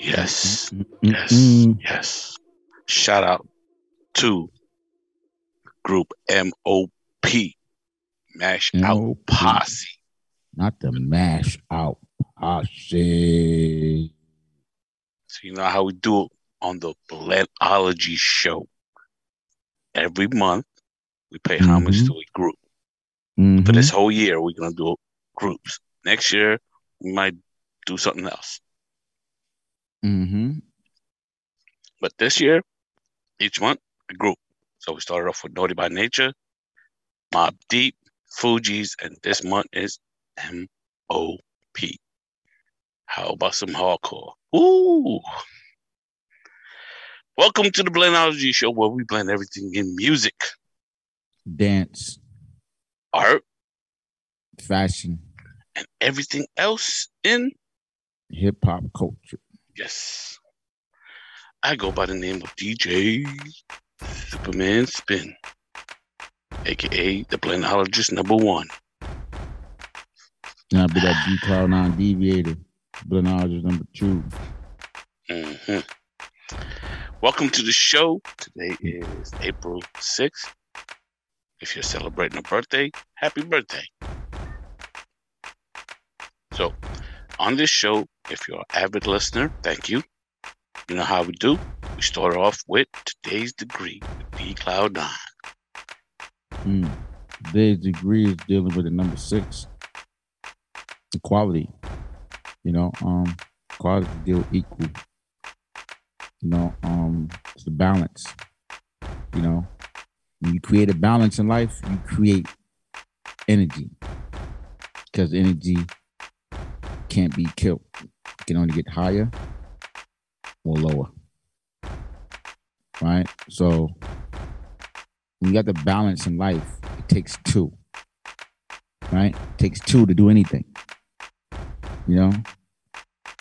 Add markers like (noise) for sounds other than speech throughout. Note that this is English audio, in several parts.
Yes. Yes. mm, Yes. Shout out to group MOP, Mash Out Posse. Not the mash out posse. So you know how we do it on the Blendology show. Every month, we pay homage Mhm. to a group. Mhm. For this whole year, we're gonna do groups. Next year, we might do something else. Mhm. But this year, each month, a group. So we started off with Naughty by Nature, Mobb Deep, Fugees, and this month is M.O.P. How about some hardcore? Ooh. Welcome to the Blendology Show where we blend everything in music, Dance, art, fashion, and everything else in hip hop culture. Yes. I go by the name of DJ Superman Spin, aka the Blendologist number one. Now be that D Cloud Nine Deviator. Blendologist number two. Mhm. Welcome to the show. Today is April 6th. If you're celebrating a birthday, happy birthday. So, on this show, if you're an avid listener, thank you. You know how we do. We start off with today's degree, D Cloud 9. Mm. Today's degree is dealing with the number six. Equality. You know, um, equality deal equal. You know, um, it's the balance. You know, when you create a balance in life, you create energy. Because energy can't be killed. It can only get higher or lower. Right? So when you got the balance in life, it takes two. Right? It takes two to do anything. You know?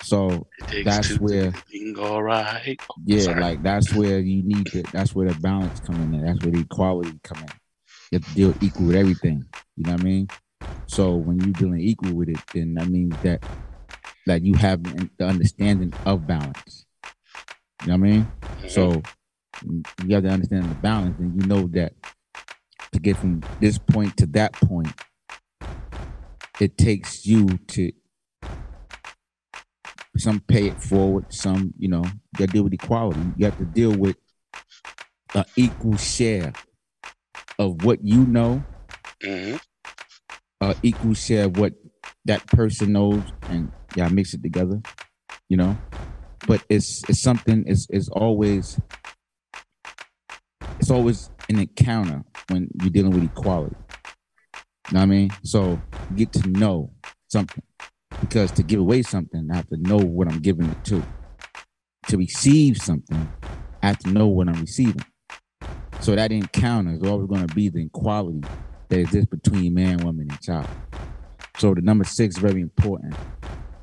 So That's where- all right. (laughs) yeah, Sorry. like that's where you need it. that's where the balance come in. That's where the equality come in. You have to deal equal with everything. You know what I mean? So when you're dealing equal with it, then that means that that you have the understanding of balance. You know what I mean? Mhm. So you have to understand the balance, and you know that to get from this point to that point, it takes you to some pay it forward, some you know, you got to deal with equality. You have to deal with an equal share of what you know, Mhm. a equal share of what that person knows, and yeah, mix it together. You know, but it's it's something. It's it's always it's always an encounter when you're dealing with equality. You know what I mean? So get to know something because to give away something, I have to know what I'm giving it to. To receive something, I have to know what I'm receiving. So that encounter is always going to be the equality that exists between man, woman, and child. So the number six is very important,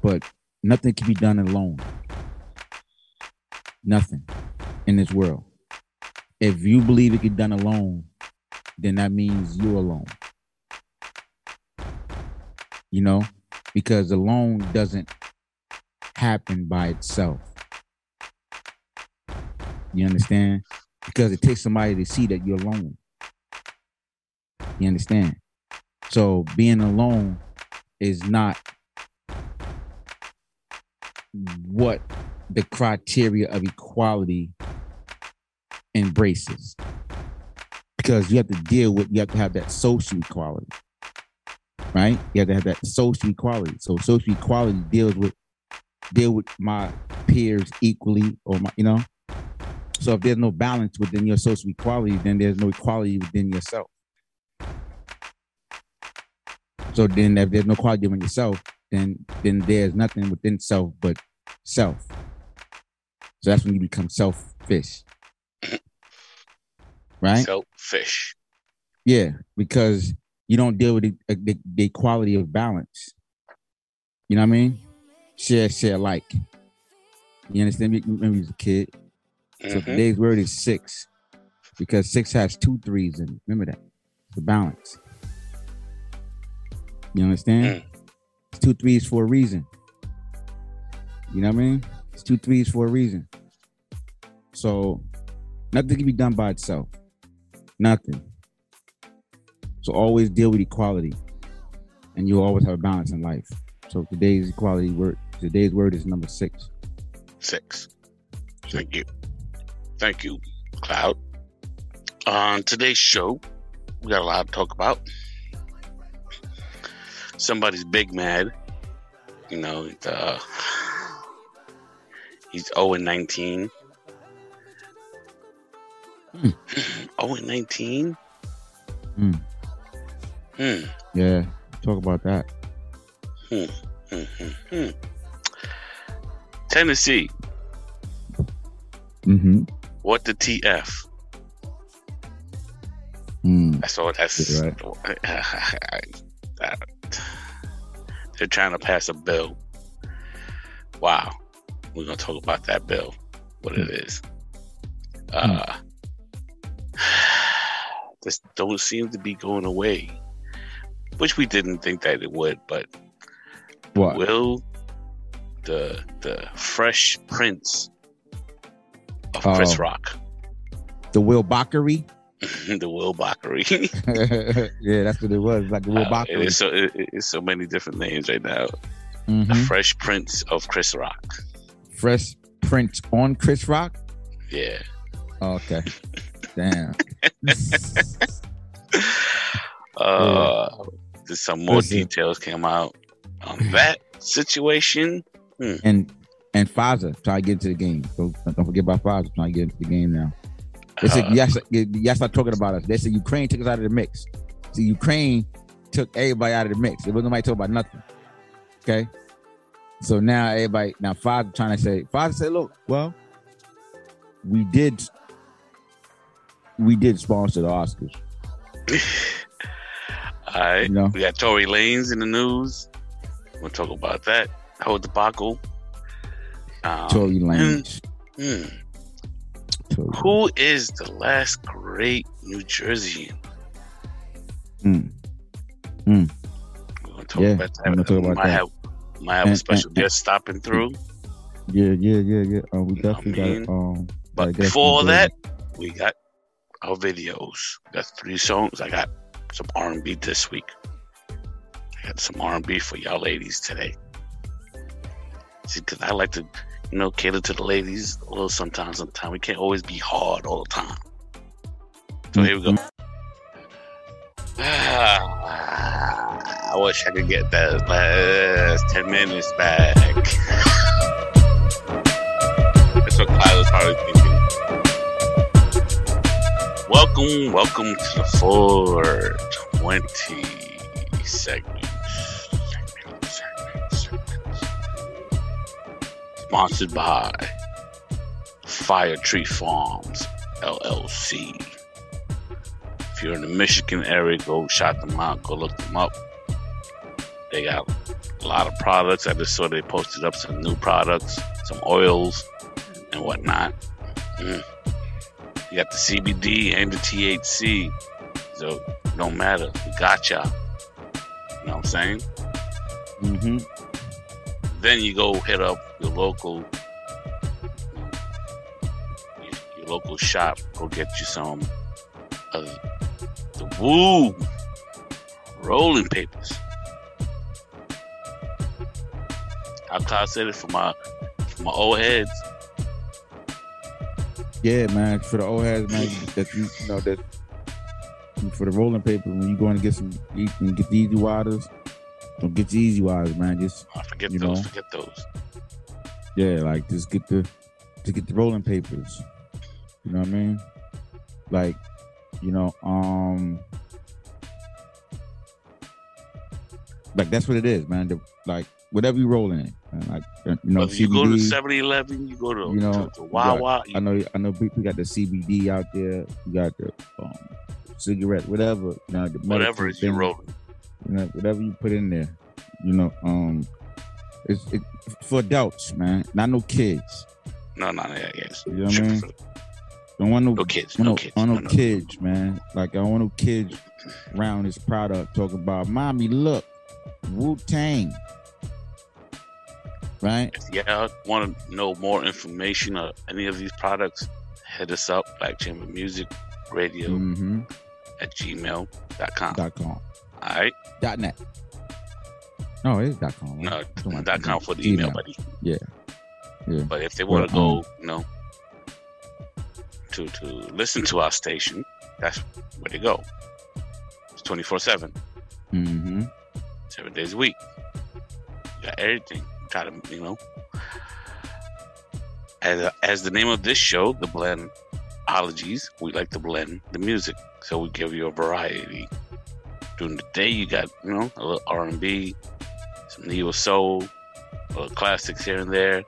but nothing can be done alone. Nothing in this world. If you believe it can be done alone, then that means you're alone. You know, because alone doesn't happen by itself. You understand? Because it takes somebody to see that you're alone. You understand? So being alone is not what the criteria of equality embraces. Because you have to deal with, you have to have that social equality, right? You have to have that social equality. So social equality deals with deal with my peers equally, or my, you know. So if there's no balance within your social equality, then there's no equality within yourself. So then, if there's no quality within yourself, then then there's nothing within self but self. So that's when you become selfish, right? Selfish. Yeah, because you don't deal with the, uh, the, the equality of balance. You know what I mean? Share, share, like. You understand me? Remember, was a kid. So Mhm. today's word is six, because six has two threes in it. Remember that. The balance. You understand? Mm. It's two threes for a reason. You know what I mean? It's two threes for a reason. So nothing can be done by itself. Nothing. So always deal with equality, and you'll always have a balance in life. So today's equality word, today's word is number six. Six. Thank you. Thank you, Cloud. On today's show, we got a lot to talk about. Somebody's big mad. You know, the, he's 0 and 19. Hmm. 0 (clears throat) and 19? Hmm. Hmm. Yeah, talk about that. Hmm. Hmm. Hmm. hmm. Tennessee, Mm-hmm. what the TF? Mm. That's all. That's Right. (laughs) they're trying to pass a bill. Wow, we're gonna talk about that bill, what it is. Uh, (sighs) this don't seem to be going away, which we didn't think that it would. But What? will the the Fresh Prince of Oh. Chris Rock, The Will Bockery? (laughs) the Will Bockery? (laughs) yeah, that's what it was. Like the (laughs) Will Uh, it Bockery. so it, it's so many different names right now. Mhm. Fresh Prince of Chris Rock. Fresh Prince on Chris Rock? Yeah. Okay. Damn. Uh, there's some more Listen. details came out on that situation. and and Pfizer trying to get into the game. Don't, don't forget about Pfizer trying to get into the game now. They said Uh, yes, yes, start talking about us. They said Ukraine took us out of the mix. So Ukraine took everybody out of the mix. There was nobody talking about nothing. Okay. So now everybody now Pfizer trying to say Pfizer said, look, well, we did we did sponsor the Oscars. (sighs) all right. You know? We got Tory Lanez in the news. We'll talk about that whole debacle. Um, Tory Lanez. hmm, Tory. Who is the last great New Jerseyan? Mm. We're talk Yeah, about that. I'm gonna talk about might that. have might have a special and- guest stopping through. Yeah, yeah, yeah, yeah. Uh, we what I definitely got. Um, But before that, we got our videos. Got three songs. I got some R and B this week. I got some R and B for y'all ladies today. See, because I like to, you know, cater to the ladies a little sometimes. Sometimes we can't always be hard all the time. So here we go. (sighs) I wish I could get that last ten minutes back. (laughs) That's what Kyle was probably thinking. Welcome, welcome to the 420 segment. segment, Sponsored by Fire Tree Farms LLC. If you're in the Michigan area, go shop them out, go look them up. They got a lot of products. I just saw they posted up some new products, some oils and whatnot. Mm. You got the CBD and the THC, so don't matter. We got y'all. You know what I'm saying? Mm-hmm. Then you go hit up your local, your, local shop. Go get you some of the Woo rolling papers. How Cloud said it for my for my old heads. Yeah, man. For the old heads, man, that you, you know that for the rolling paper when you going to get some, you can get the E-Z Widers. Don't get the E-Z Widers, man. Just I forget You those. know. Forget those. yeah, like just get the to get the rolling papers. You know what I mean? Like, you know, um, like that's what it is, man. The, like whatever you rolling in, man. like you know, Whether you go to CBD. 7-Eleven, you go to, you know, to, to Wawa. I know, I know. We got the CBD out there. You got the um, cigarette, whatever. You know, the whatever is you rolling. You know, whatever you put in there. You know, um, it's it, for adults, man. Not no kids. No, no, yeah, yes. You know what I mean? Don't want no, No kids. I No kids. I don't No, no. kids, man. Like I don't want no kids around this product talking about, mommy, look, Wu Tang. right? If y'all want to know more information or any of these products, hit us up, Black Chamber Music Radio Mm-hmm. at gmail.com. Dot com. All right? Dot net. No, it is dot com. No, I'm talking about dot com for the email, Gmail. buddy. Yeah. Yeah. But if they want to Well, go, you know, to to listen to our station, that's where they go. It's twenty four seven, Mm-hmm. seven days a week. You got everything. Try to, you know, as as the name of this show, the blend ologies, we like to blend the music, so we give you a variety. During the day, you got you know a little R and B, some neo soul, a little classics here and there.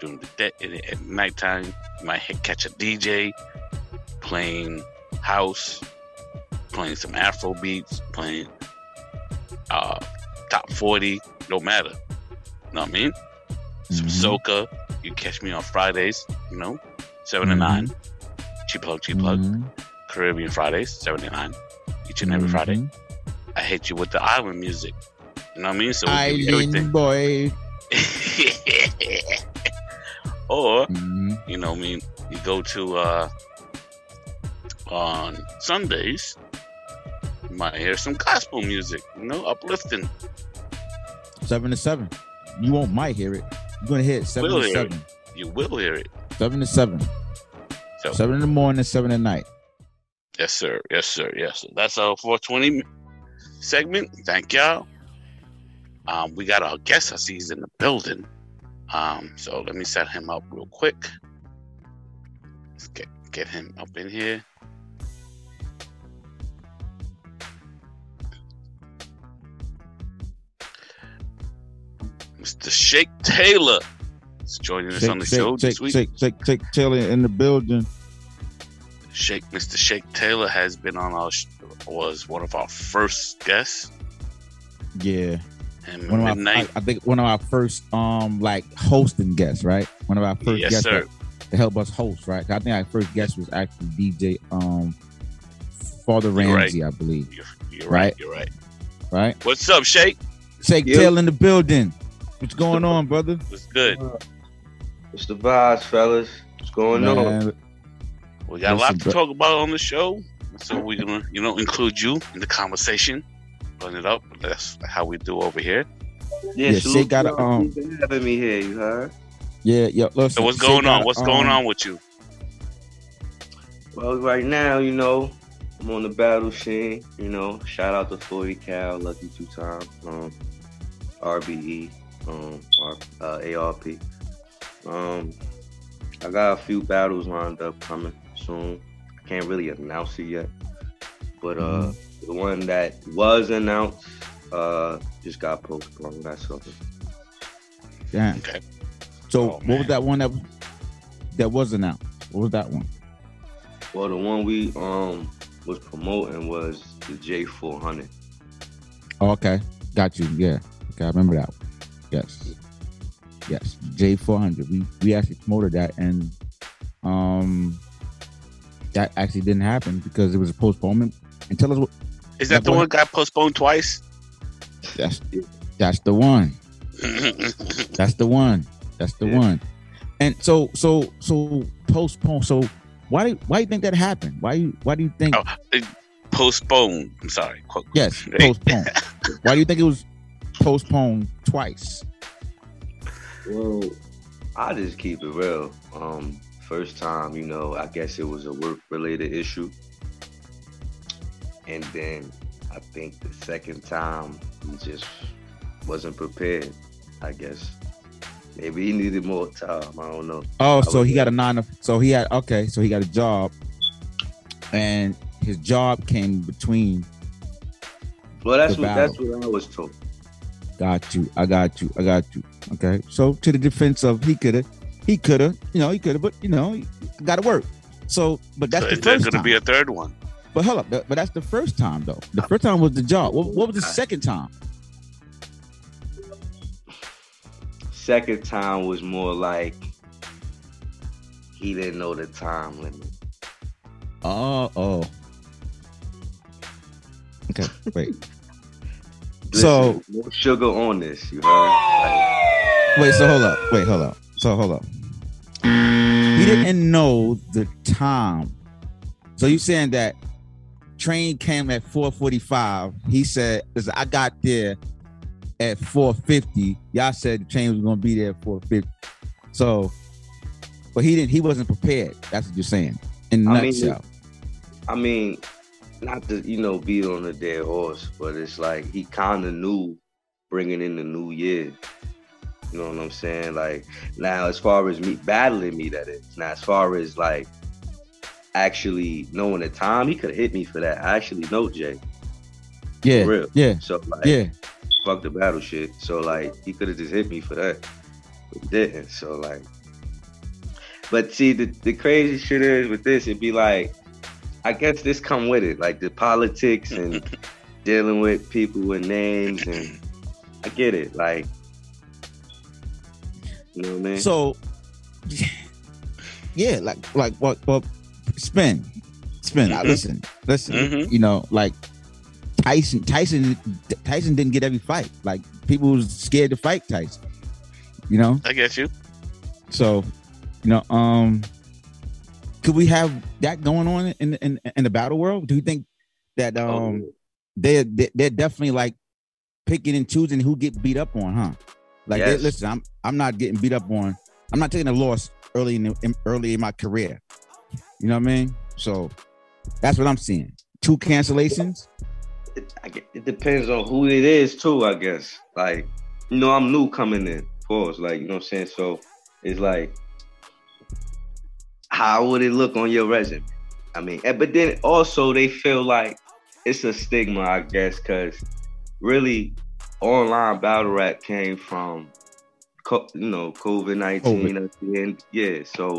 During the day, at, at nighttime, you might hit, catch a DJ playing house, playing some Afro beats, playing uh, top forty. No matter, you know what I mean? Some Mhm. soca. You catch me on Fridays, you know, seven to Mhm. nine. Cheap plug, cheap plug. Mhm. Caribbean Fridays, seven to nine. Each and every Friday. I hit you with the island music. You know what I mean? So we you Island boy. everything. (laughs) or, Mhm. you know what I mean, you go to uh on Sundays, you might hear some gospel music, you know, uplifting. Seven to seven. You won't might hear it. You're gonna hear it seven Will to hear it. seven. You will hear it. Seven to seven. So- Seven in the morning, seven at night. Yes, sir. Yes, sir. Yes, sir. That's our 420 segment. Thank y'all. Um, we got our guest. I see he's in the building. Um, so let me set him up real quick. Let's get get him up in here. Mr. Shake Taylor is joining us on the show shake, this week. shake, shake, shake, Taylor in the building. Shake Mr. Shake Taylor has been on our was one of our first guests. Yeah, And one of our, I. I think one of our first um like hosting guests, right? One of our first yes, guests sir. to help us host, right? I think our first guest was actually DJ um Father You're right. Ramsey, I believe, You're, you're right. Right. You're right. right? What's up, Shake? Shake Yep. Taylor in the building. What's going on, brother? What's good? What's the vibes, fellas? What's going on? Man, We got a lot to bro- talk about on the show, so we're gonna, you know, include you in the conversation, run it up. That's how we do over here. Yeah, Yeah, salute Shay got a, um, having me here. You heard? Yeah, yeah. Listen, So what's Shake going got on? a, What's um, going on with you? Well, right now, you know, I'm on the battle scene. You know, shout out to 40 Cal, Lucky Two Time, um, RBE, um, R- uh, ARP. Um, I got a few battles lined up coming soon. I can't really announce it yet, but uh, the one that was announced uh just got postponed. That's all. Damn. Okay. So Oh, what man. was that one that that was announced? What was that one? Well, the one we um was promoting was the J400. Oh, okay, got you. Yeah, okay, I remember that. One. Yes, yes. J four hundred. We we actually promoted that, and um, that actually didn't happen because it was a postponement. And tell us what Is that Yeah, the one that got postponed twice? that's that's the one. (laughs) That's the one. That's the Yeah. one. And so so so postpone. So why do why do you think that happened? Why you why do you think? Oh. postponed. I'm sorry. Quote. Yes, Hey. postponed. (laughs) why do you think it was postponed twice? Well, I just keep it real. Um, first time, you know, I guess it was a work related issue. And then I think the second time he just wasn't prepared, I guess. Maybe he needed more time. I don't know. Oh, so he got a nine. of- So he had okay. So he got a job, and his job came between. Well, that's what that's what I was told. Got you. I got you. I got you. Okay. So to the defense of he could have, he could have, you know, he could have, but you know, got to work. So, but that's So the is there first going to time. be a third one? but hold up, but that's the first time though. The first time was the job. What, what was the second time? Second time was more like he didn't know the time limit. Oh, oh. Okay. Wait. Listen, So- no sugar on this, you heard? Like, wait, so hold up. Wait, hold up. So hold up. He didn't know the time. So you saying that train came at 445. He said, listen, I got there at 450. Y'all said the train was gonna be there at 450. So, but he didn't, he wasn't prepared. That's what you're saying. In a I mean, nutshell. I mean, not to you know beat on a dead horse, but it's like he kind of knew bringing in the new year. You know what I'm saying? Like now, as far as me battling me, that is. Now, as far as like actually knowing the time, he could have hit me for that. I actually know Jay. yeah. real. Yeah. So like, Yeah. fuck the battle shit. So like, he could have just hit me for that, but didn't. So like, but see, the the crazy shit is with this, it'd be like, I guess this come with it, like the politics and (laughs) dealing with people with names, and I get it, like. You know what I mean? So, (laughs) yeah, like like what? what spin, spin. I Mhm. listen, listen. Mhm. You know, like Tyson. Tyson. Tyson didn't get every fight. Like people was scared to fight Tyson. You know, I get you. so you know, um, could we have that going on in in in the battle world? Do you think that um Oh, they're they- they're definitely like picking and choosing who get beat up on, huh? Like, they- Yes. listen, I'm I'm not getting beat up on. I'm not taking a loss early in, the, in early in my career. You know what I mean? So that's what I'm seeing. Two cancellations. it, it depends on who it is too, I guess. Like, you know, I'm new coming in, pause. Like, you know what I'm saying? So it's like, how would it look on your resume? I mean, eh, but then also they feel like it's a stigma, I guess, because really, online battle rap came from, co- you know, COVID nineteen. at the end. Yeah, so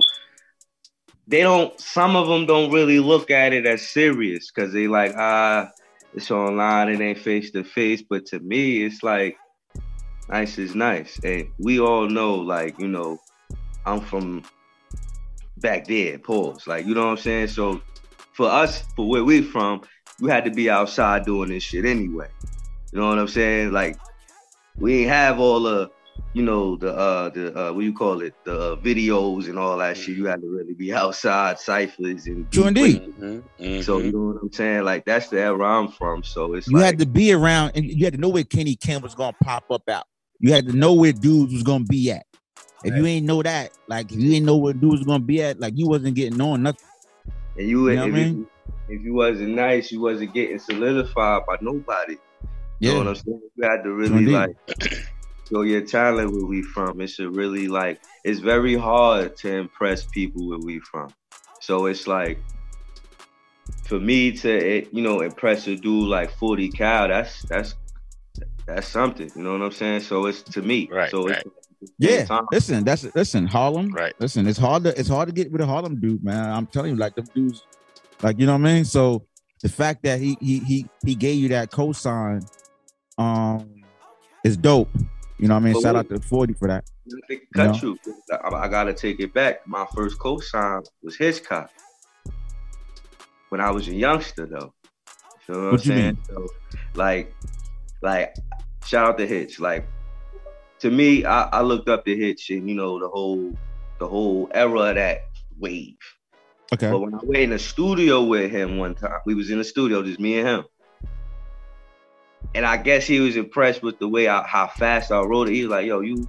they don't. Some of them don't really look at it as serious because they like ah it's online, it ain't face to face. But to me, it's like nice is nice. And we all know, like, you know, I'm from back there, pause. Like, you know what I'm saying? So for us, for where we from, we had to be outside doing this shit anyway. You know what I'm saying? Like, we ain't have all the, you know, the uh the uh what you call it, the uh, videos and all that shit. You had to really be outside, ciphers and True indeed. Mhm, mhm. so you know what I'm saying? Like that's the era I'm from. So it's You like, had to be around, and you had to know where Kenny Kim was gonna pop up out. You had to know where dudes was gonna be at. If you ain't know that, like if you ain't know where dudes was gonna be at, like you wasn't getting on nothing. and you, You know if, what I you mean? if you wasn't nice, you wasn't getting solidified by nobody. You know what I'm saying? You had to really Indeed. like show your talent where we from. It's a really like it's very hard to impress people where we from. So it's like for me to eh, you know impress a dude like 40 cal, that's that's that's something. You know what I'm saying? So it's to me. Right, So right. it's Yeah, time. listen, that's listen, Harlem. Right. Listen, it's hard to it's hard to get with a Harlem dude, man. I'm telling you, like them dudes, like you know what I mean. So the fact that he he he he gave you that cosign, um, is dope. You know what I mean? But Shout out to Forty for that. Not to cut you. I, I gotta take it back. My first co-sign was Hitchcock. When I was a youngster though. You know what, What I'm you saying? mean? So like like shout out to Hitch. Like to me, I, I looked up to Hitch and you know the whole the whole era of that wave. Okay. But when I went in the studio with him one time, we was in the studio, just me and him. And I guess he was impressed with the way I, how fast I wrote it. He was like, "Yo, you,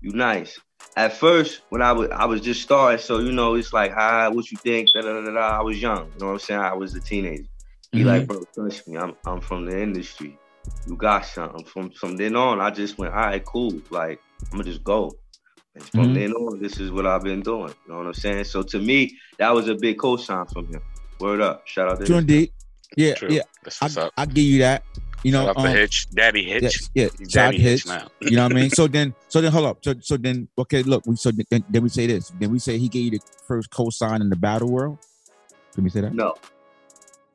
you nice." At first, when I was I was just starting, so you know, it's like, "Hi, what you think?" Da, da, da, da, da. I was young, you know what I'm saying? I was a teenager. He Mhm. like, "Bro, trust me, I'm I'm from the industry. You got something." From from then on, I just went, "All right, cool. Like, I'm gonna just go." And from Mhm. then on, this is what I've been doing. You know what I'm saying? So to me, that was a big cosign from him. Word up. Shout out to True him. indeed. Yeah, True. yeah. That's I up. I give you that. You know, Shout um, Hitch, Daddy Hitch. yes, yeah. He's Daddy to Hitch Hitch. now. You know what I mean? (laughs) So then, so then, hold up. So, so then, okay, look. We so then, then we say this. Then we say he gave you the first cosign in the battle world. Can we say that? No.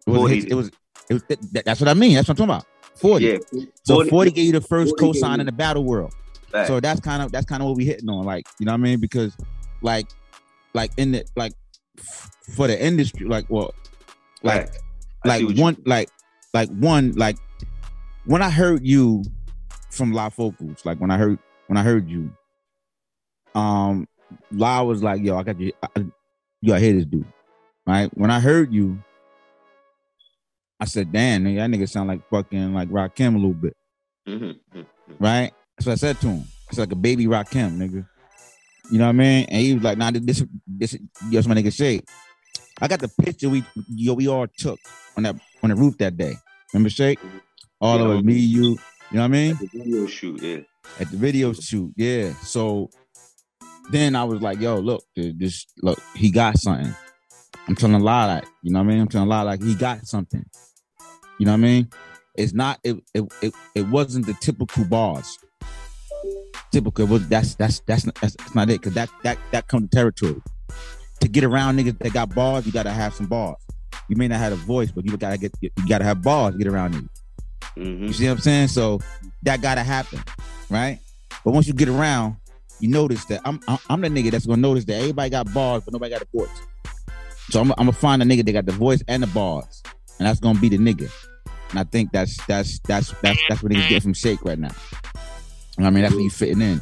It was, 40 it was, it was that- that's what I mean. That's what I'm talking about. 40. Yeah. So 40, gave you the first 40 gave cosign in the battle world. Facts. So that's kind of that's kind of what we hitting on, like you know what I mean? Because like like in the like f- for the industry, like well, like Facts. Like see you one mean. like like one like when I heard you from La Focals, like when I heard when I heard you, um, La was like, "Yo, I got you. I, you gotta hear this dude." Right when I heard you, I said, "Damn, nigga, that nigga sound like fucking like Rakim a little bit." Mm-hmm. right? So I said to him, it's like a baby Rakim, nigga. You know what I mean? And he was like, nah, this this yo, my nigga Shake. I got the picture we yo we all took on that on the roof that day. Remember Shake? All of me, you, you know what I mean? At the video shoot, yeah. At the video shoot, yeah. So then I was like, yo, look, dude, this look, he got something. I'm telling a lie like, you know what I mean? I'm telling a lie like he got something. You know what I mean? It's not it it it, it wasn't the typical bars. Typical, was that's that's that's not, that's, that's not it. Cause that that that come to territory. To get around niggas that got bars, you gotta have some bars. You may not have a voice, but you gotta get you gotta have bars to get around niggas. Mm-hmm. You see what I'm saying? So that gotta happen, right? But once you get around, you notice that I'm I'm, the nigga that's gonna notice that everybody got bars, but nobody got a voice. So I'm, I'm gonna find a nigga that got the voice and the bars, and that's gonna be the nigga. And I think that's that's that's that's that's what niggas get from Shake right now. I mean, that's what you fitting in.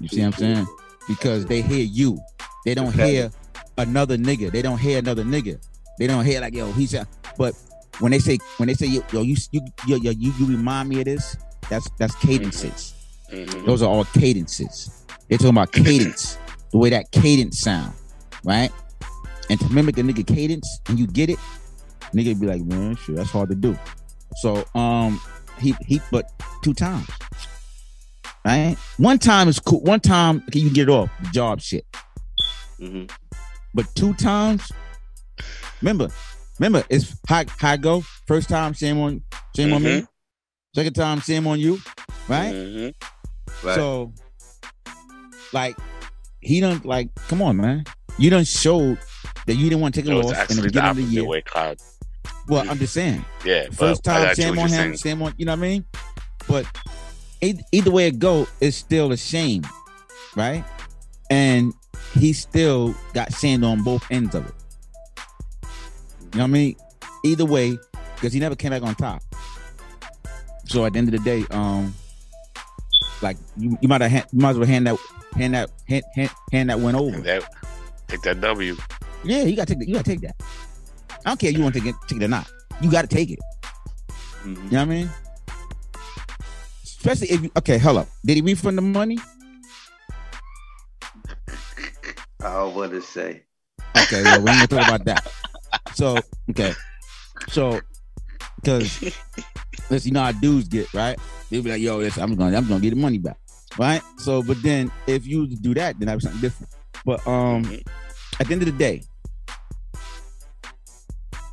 You see what I'm saying? Because they hear you, they don't hear another nigga. They don't hear another nigga. They don't hear like yo, he's a. But when they say when they say yo, yo you you yo, yo, you you remind me of this. That's that's cadences. Mhm. Those are all cadences. They're talking about cadence, the way that cadence sound, right? And to mimic a nigga cadence and you get it, nigga be like, man, shit, that's hard to do. So um he he but two times. Right? One time is cool. One time okay, you can get it off the job shit. Mm-hmm. But two times, remember, remember, it's high high go. First time, shame on shame on me. Second time, shame on you. Right? Mhm. Right. So, like, he don't like, come on, man. You don't show that you didn't want to take a was loss in the actually the beginning of the year. way, Cloud. Well, I'm just saying. Yeah, First time, shame on him, saying. shame on you know what I mean. But either way it go, it's still a shame, right? And he still got sand on both ends of it. You know what I mean? Either way, because he never came back on top. So at the end of the day, um, like you, you might have hand, you might as well hand that hand that hand, hand, hand that one over. And that take that W. Yeah, you gotta take that. You gotta take that. I don't care if you want to take it, take it or not. You gotta take it. Mhm. You know what I mean? Especially if you okay, hello. Did he refund the money? (laughs) I don't want to say. Okay, well, we ain't gonna talk about that. (laughs) So, okay. So, because listen, you know how dudes get, right? They'll be like, yo, listen, I'm gonna I'm gonna get the money back. Right? So, but then if you do that, then I that's something different. But um at the end of the day,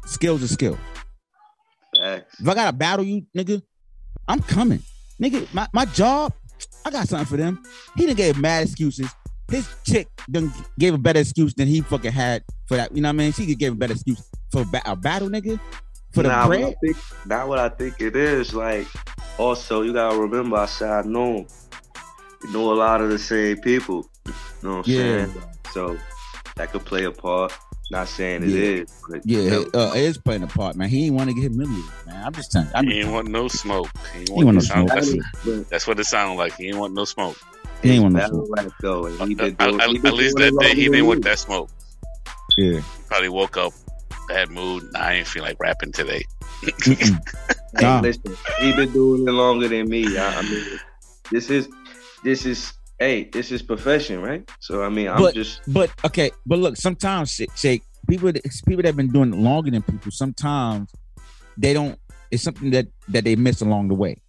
skills are skill. If I gotta battle you, nigga, I'm coming. Nigga, my, my job, I got something for them. He done gave mad excuses. His chick done gave a better excuse than he fucking had for that. You know what I mean? She gave a better excuse for ba- a battle, nigga. For the Nah, what I bread. think, not what I think it is. Like, also, you gotta remember, I said I know. You know a lot of the same people. You know what I'm Yeah. saying? So that could play a part. Not saying it Yeah. is, but Yeah, uh, it is playing a part, man. He ain't want to get humiliated, man. I'm just telling you. I'm He ain't want no smoke. He ain't He want no it smoke. That's, that's what it sounded like. He ain't want no smoke. He ain't it's want no battle rap though, he been At, at- at least that day, he didn't want that smoke. you. Yeah. Probably woke up bad mood. Nah, I ain't feel like rapping today. Mm-mm. Hey, listen, he been doing it longer than me. I, I mean, this is this is hey, this is profession, right? So I mean, I'm But- just But okay, but look, sometimes shake, shake people people that have been doing it longer than people. Sometimes they don't. It's something that that they miss along the way,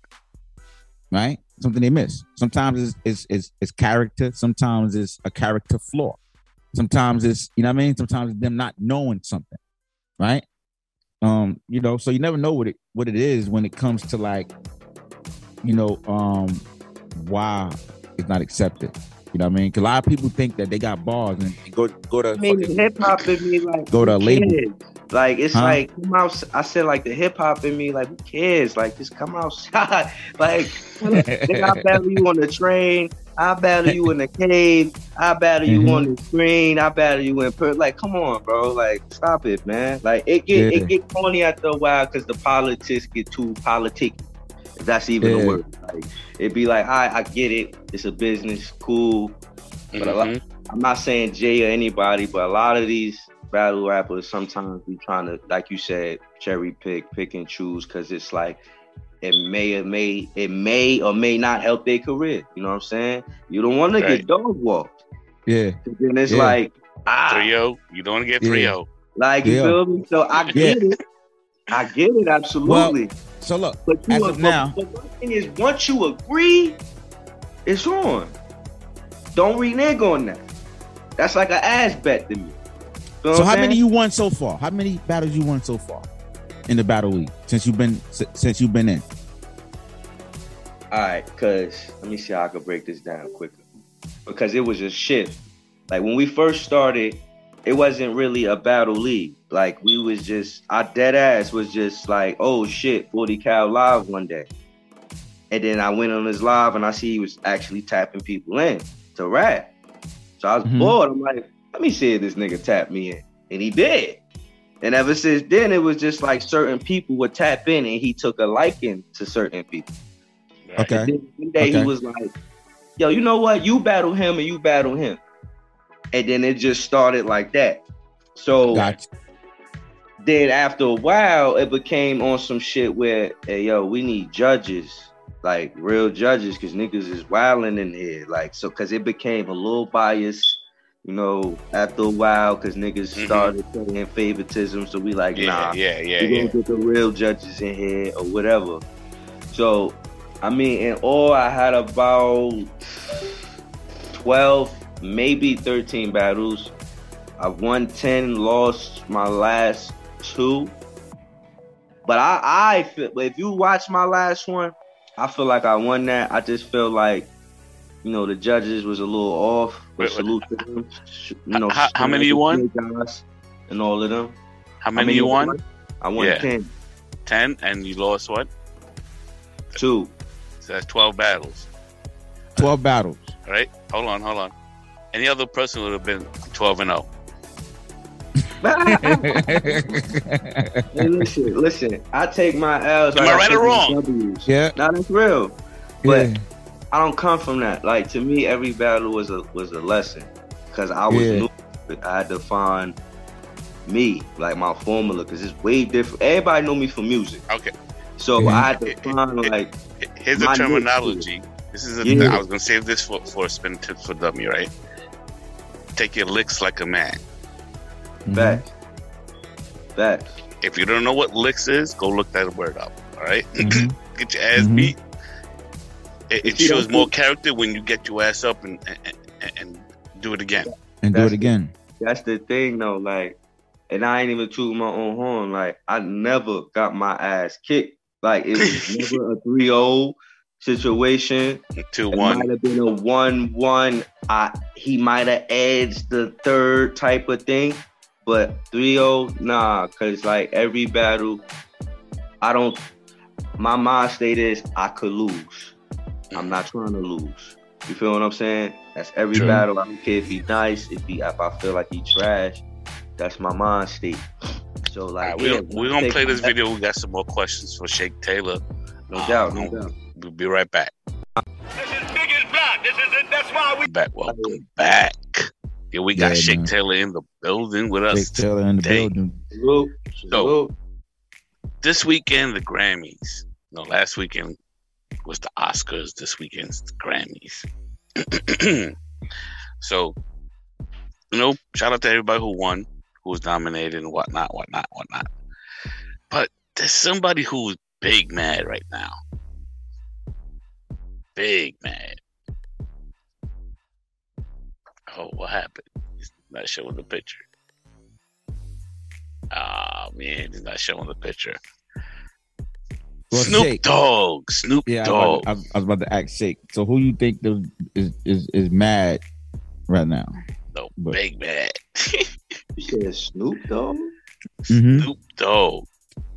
right? Something they miss. Sometimes it's it's it's, it's character. Sometimes it's a character flaw. Sometimes it's you know what I mean. Sometimes it's them not knowing something, right? Um, you know, so you never know what it what it is when it comes to like, you know, um, why it's not accepted. You know what I mean? 'Cause a lot of people think that they got bars and, and go go to I mean, hip hop in me like Go to a label. cares? Like it's Huh? like come out. I said like the hip hop in me like who cares? Like just come outside. (laughs) like nigga, I (laughs) battle you on the train. I battle you in the cave. I battle you Mhm. on the screen. I battle you in per. Like come on, bro. Like stop it, man. Like it get Yeah. it get corny after a while because the politics get too politic. If that's even Yeah. a word. Like it'd be like I I get it. It's a business. Cool. But a lot. I'm not saying Jay or anybody, but a lot of these battle rappers sometimes be trying to, like you said, cherry pick, pick and choose, because it's like it may or may it may or may not help their career. You know what I'm saying? You don't want to get dog walked. Yeah. 'Cause Then it's Yeah. like ah, 3-0. You don't want to get Yeah. 3-0. like you Yeah. feel me? So I get it. I get it absolutely. So look, but you as are, of now- but, but one thing is, once you agree, it's on. Don't renege on that. That's like an ass bet to me. Feel so how many you won so far? How many battles you won so far in the battle league since you've been since you've been in? All right, because let me see how I could break this down quicker. Because it was a shift. Like when we first started, it wasn't really a battle league. Like we was just our dead ass was just like, oh shit, 40 cal live one day. And then I went on his live and I see he was actually tapping people in to rap. So I was Mhm. bored. I'm like, let me see if this nigga tap me in. And he did. And ever since then, it was just like certain people would tap in and he took a liking to certain people. Okay. And one day Okay. he was like, "Yo, you know what? You battle him and you battle him." And then it just started like that. So Gotcha. then after a while, it became on some shit where, hey, yo, we need judges, like real judges, because niggas is wilding in here. Like, so, because it became a little biased, you know, after a while, because niggas Mhm. started saying favoritism. So we like, Yeah, nah, yeah, yeah, we're yeah. gonna get the real judges in here or whatever. So, I mean, in all, I had about 12, maybe 13 battles. I've won 10, lost my last two. But I, I feel, but if you watch my last one, I feel like I won that. I just feel like, you know, the judges was a little off. But Wait, wait. salute to them. You know, How- how many you won? Guys and all of them. How many you won? I won Yeah. 10. 10, and you lost what? Two. So that's 12 battles. Twelve battles. All right? Hold on, hold on. Any other person would have been 12 and oh. 0. (laughs) Hey, listen, listen. I take my L's. Am I right or wrong? W's. yeah. Now that's real. But yeah. I don't come from that. Like to me, every battle was a was a lesson because I was Yeah. new. I had to find me, like my formula, because it's way different. Everybody know me for music, Okay. so Mhm. I had to find like Here's the My new- terminology. This is a, Yeah. I was gonna save this for for spin tips for dummy, right? Take your licks like a man. Mhm. facts, facts. If you don't know what licks is, go look that word up. All right? Mhm. (laughs) get your ass Mhm. beat. It, it shows more what- character when you get your ass up and and, and, and do it again. And do it again. That's the thing though, like, and I ain't even tooting my own horn. Like, I never got my ass kicked. Like, it was (laughs) never a 3-0 situation. Two one. might have been a one-one. I he might have edged the third type of thing, but 3-0, nah, cause like every battle, I don't. My mind state is I could lose. I'm not trying to lose. You feel what I'm saying? That's every True. battle. I don't care if he nice, if he if I feel like he trash. That's my mind state. So like, right, we're, yeah, we're gonna play my- this video. We got some more questions for Shake Taylor. No doubt, no Um, doubt. We'll be right back. This is big as blood. This is it. That's why we. Back. Welcome back. Yeah, we got Yeah, Shake man. Taylor in the building with us. Jake Taylor in the building. Salute, salute. This weekend, the Grammys. No, last weekend was the Oscars. This weekend's Grammys. (clears throat) so, you know, shout out to everybody who won, who was nominated, and whatnot, whatnot, whatnot. But there's somebody who's big mad right now. Big mad. Oh, what happened? He's not showing the picture. Ah man, he's not showing the picture. Well, Snoop Shake. Dogg. Snoop Yeah, I was, Dogg. about to, I, was, about to ask Shake. So who you think the, is is is mad right now? no, but- big mad. (laughs) You said Snoop Dogg? Mm-hmm. Snoop Dogg.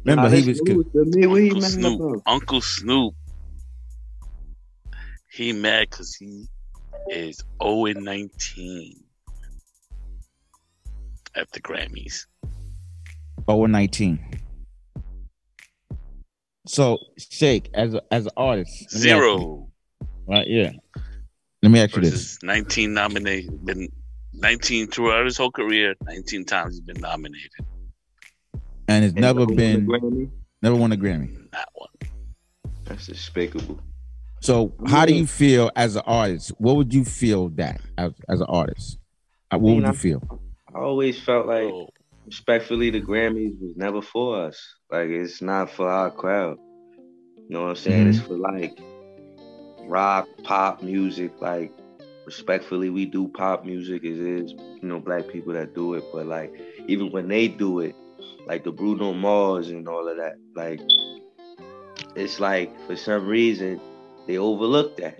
Remember Nah, he was Snoop to me. He Uncle Snoop. Uncle Snoop. He mad because he is 0 and 19 at the Grammys. oh and nineteen. So Shake as a, as an artist, let me ask you, Zero. right? Yeah. Let me ask you this. 19 nominated. Been 19 throughout his whole career. 19 times he's been nominated. And it's And never been Grammy? never won a Grammy. Not one. That's despicable. So how do you feel as an artist? What would you feel that as, as an artist? Uh, What would mean, you I'm- feel? I always felt like, Oh, respectfully, the Grammys was never for us. Like, it's not for our crowd. You know what I'm saying? It's mm-hmm. for like rock, pop music. Like, respectfully, we do pop music. It is, you know, black people that do it. But like, even when they do it, like the Bruno Mars and all of that, like, it's like for some reason they overlooked that.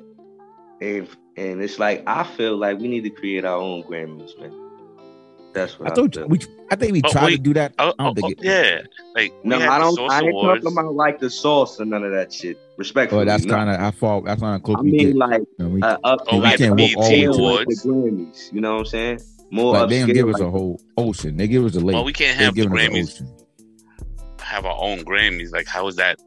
And and it's like I feel like we need to create our own Grammys, man. That's what I I, told feel. you we I think we Oh, tried to do that. oh, I don't oh, think it. yeah. Like No, I don't. I ain't Awards. talking about like the sauce or none of that shit. Respectfully, Oh, that's no. kind of I fall. That's kind of close I we mean, get. like You know, we, uh, up Oh, we like can't walk all the way to like the. Grammys. You know what I'm saying? More like, they don't give us like- a whole ocean. They give us a lake. Well, we can't have the giving us an Grammys have our own Grammys. Like, how is that?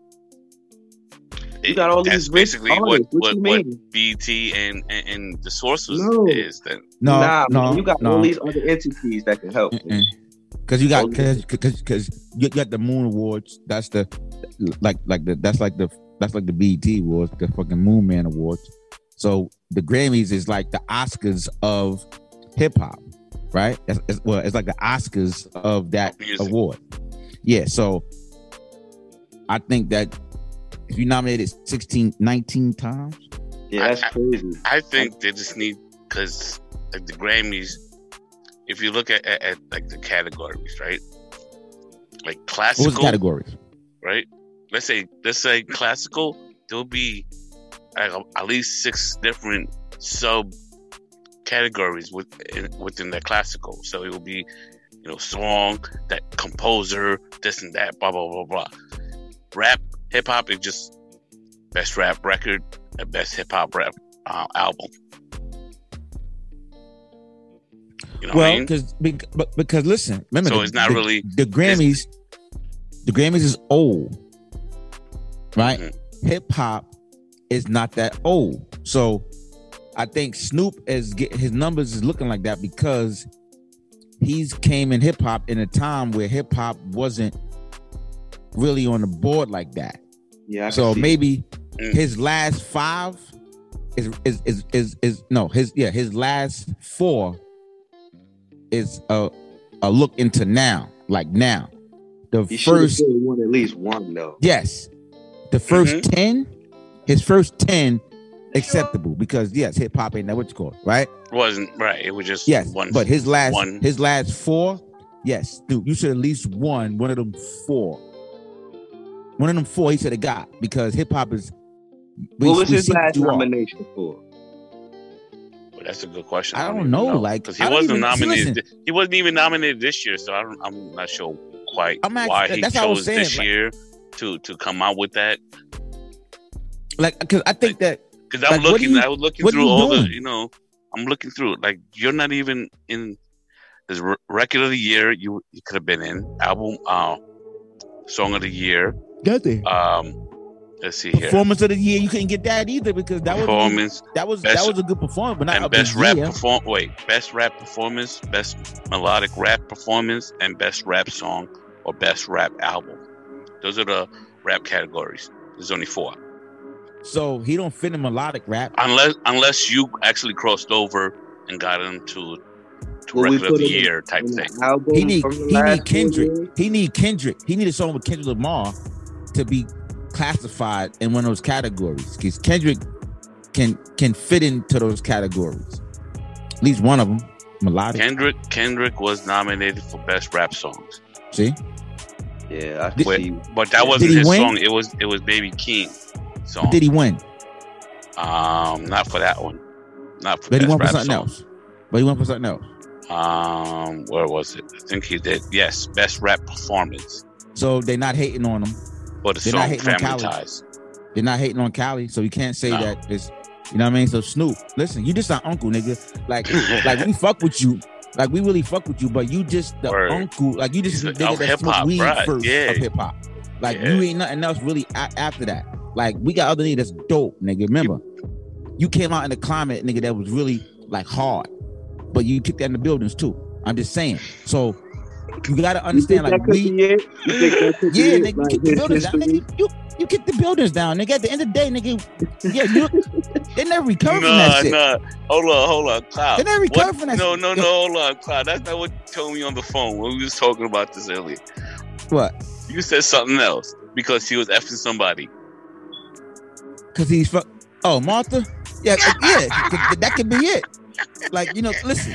You got all that's these basically what artists. What what, you what? BT and, and and the sources No. is. Then No, nah, no, man, you got no. all these other entities that can help. man. Because you got because because because you got the Moon Awards. That's the like like the that's like the that's like the BET Awards, the fucking Moon Man Awards. So the Grammys is like the Oscars of hip hop, right? It's, it's- well, it's like the Oscars of that Music. award. Yeah. So I think that if you nominated 16, 19 times, Yeah, that's I- I- crazy. I think they just need because like the Grammys. If you look at, at, at like the categories, right? Like what was the classical, categories? right? Let's say let's say classical. There'll be like, at least six different sub categories within within the classical. So it will be, you know, song, that composer, this and that, blah blah blah blah. Rap, hip hop is just best rap record and best hip hop rap uh, album. You know what I Well, mean? because because listen, remember So the, it's not the- really- the Grammys. The Grammys is old, right? Mhm. Hip hop is not that old, so I think Snoop is get his numbers is looking like that because he's came in hip hop in a time where hip hop wasn't really on the board like that. Yeah, I So maybe Mm. his last five is is is is is no his yeah his last four is a a look into now like now the He first still won at least one though. yes the 1st Mhm. ten his first ten acceptable because yes hip hop ain't that what you call it, right wasn't right. It was just yes one. but his last one- his last four yes dude you should at least one one of them four one of them four he should have got because hip hop is we- what was his last you are. nomination for? Well, that's a good question. I don't even know, like, because he I wasn't even- nominated. listen. he wasn't even nominated this year, so I don't, I'm not sure quite I'm actually- why he that's what I was chose saying, this like- year to to come out with that. like because I think that Because I'm Like, looking, you- I was looking through you all the, you know, I'm looking through. Like you're not even in this record of the year. You you could have been in album, uh, song of the year. Nothing. Um, let's see here, Performance of the year, you couldn't get that either because that was performance that was best- that was a good performance, but not and of the best rap year. perform. Wait, best rap performance, best melodic rap performance, and best rap song or best rap album. Those are the rap categories. There's only four, So he don't fit in melodic rap. unless unless you actually crossed over and got into to Well, record of the year type thing. He need from he last need Kendrick. years? He need Kendrick. He need a song with Kendrick Lamar to be classified in one of those categories because Kendrick can can fit into those categories. At least one of them, melodic. Kendrick Kendrick was nominated for best rap songs, See, Yeah, I Did- can see. but that wasn't his win? song. It was it was Baby Keem song. did he win? Um, not for that one. Not for But he best won for something song. else. But he won for something else. Um, where was it? I think he did. Yes, best rap performance So they're not hating on him. The They're not hating on Family Khaled. Ties. They're not hating on Cali, so you can't say No. that it's you know what I mean. So Snoop, listen, you just our uncle, nigga. Like, (laughs) like we fuck with you, like we really fuck with you, but you just the Word. uncle, like you just He's the nigga that hip-hop, weed right, first yeah. of hip hop. Like Yeah. you ain't nothing else really after that. Like we got other niggas that's dope, nigga. Remember, you came out in a climate, nigga, that was really like hard, but you kicked that in the buildings too. I'm just saying. So you got to You understand, think like we, be it? You think that could be (laughs) yeah, it? nigga, Like, kick the his buildings down, nigga. You you kick the buildings down, nigga. At the end of the day, nigga, yeah, you they never recover from that Nah, shit. nah. Hold on, hold on, Cloud. They never What- recover from that No, shit. no, no, hold on, Cloud. That's not what you told me on the phone when we was talking about this earlier. What? You said something else because he was effing somebody. Because he's fuck. Oh, Martha. Yeah, yeah. that could be it. Like you know, listen,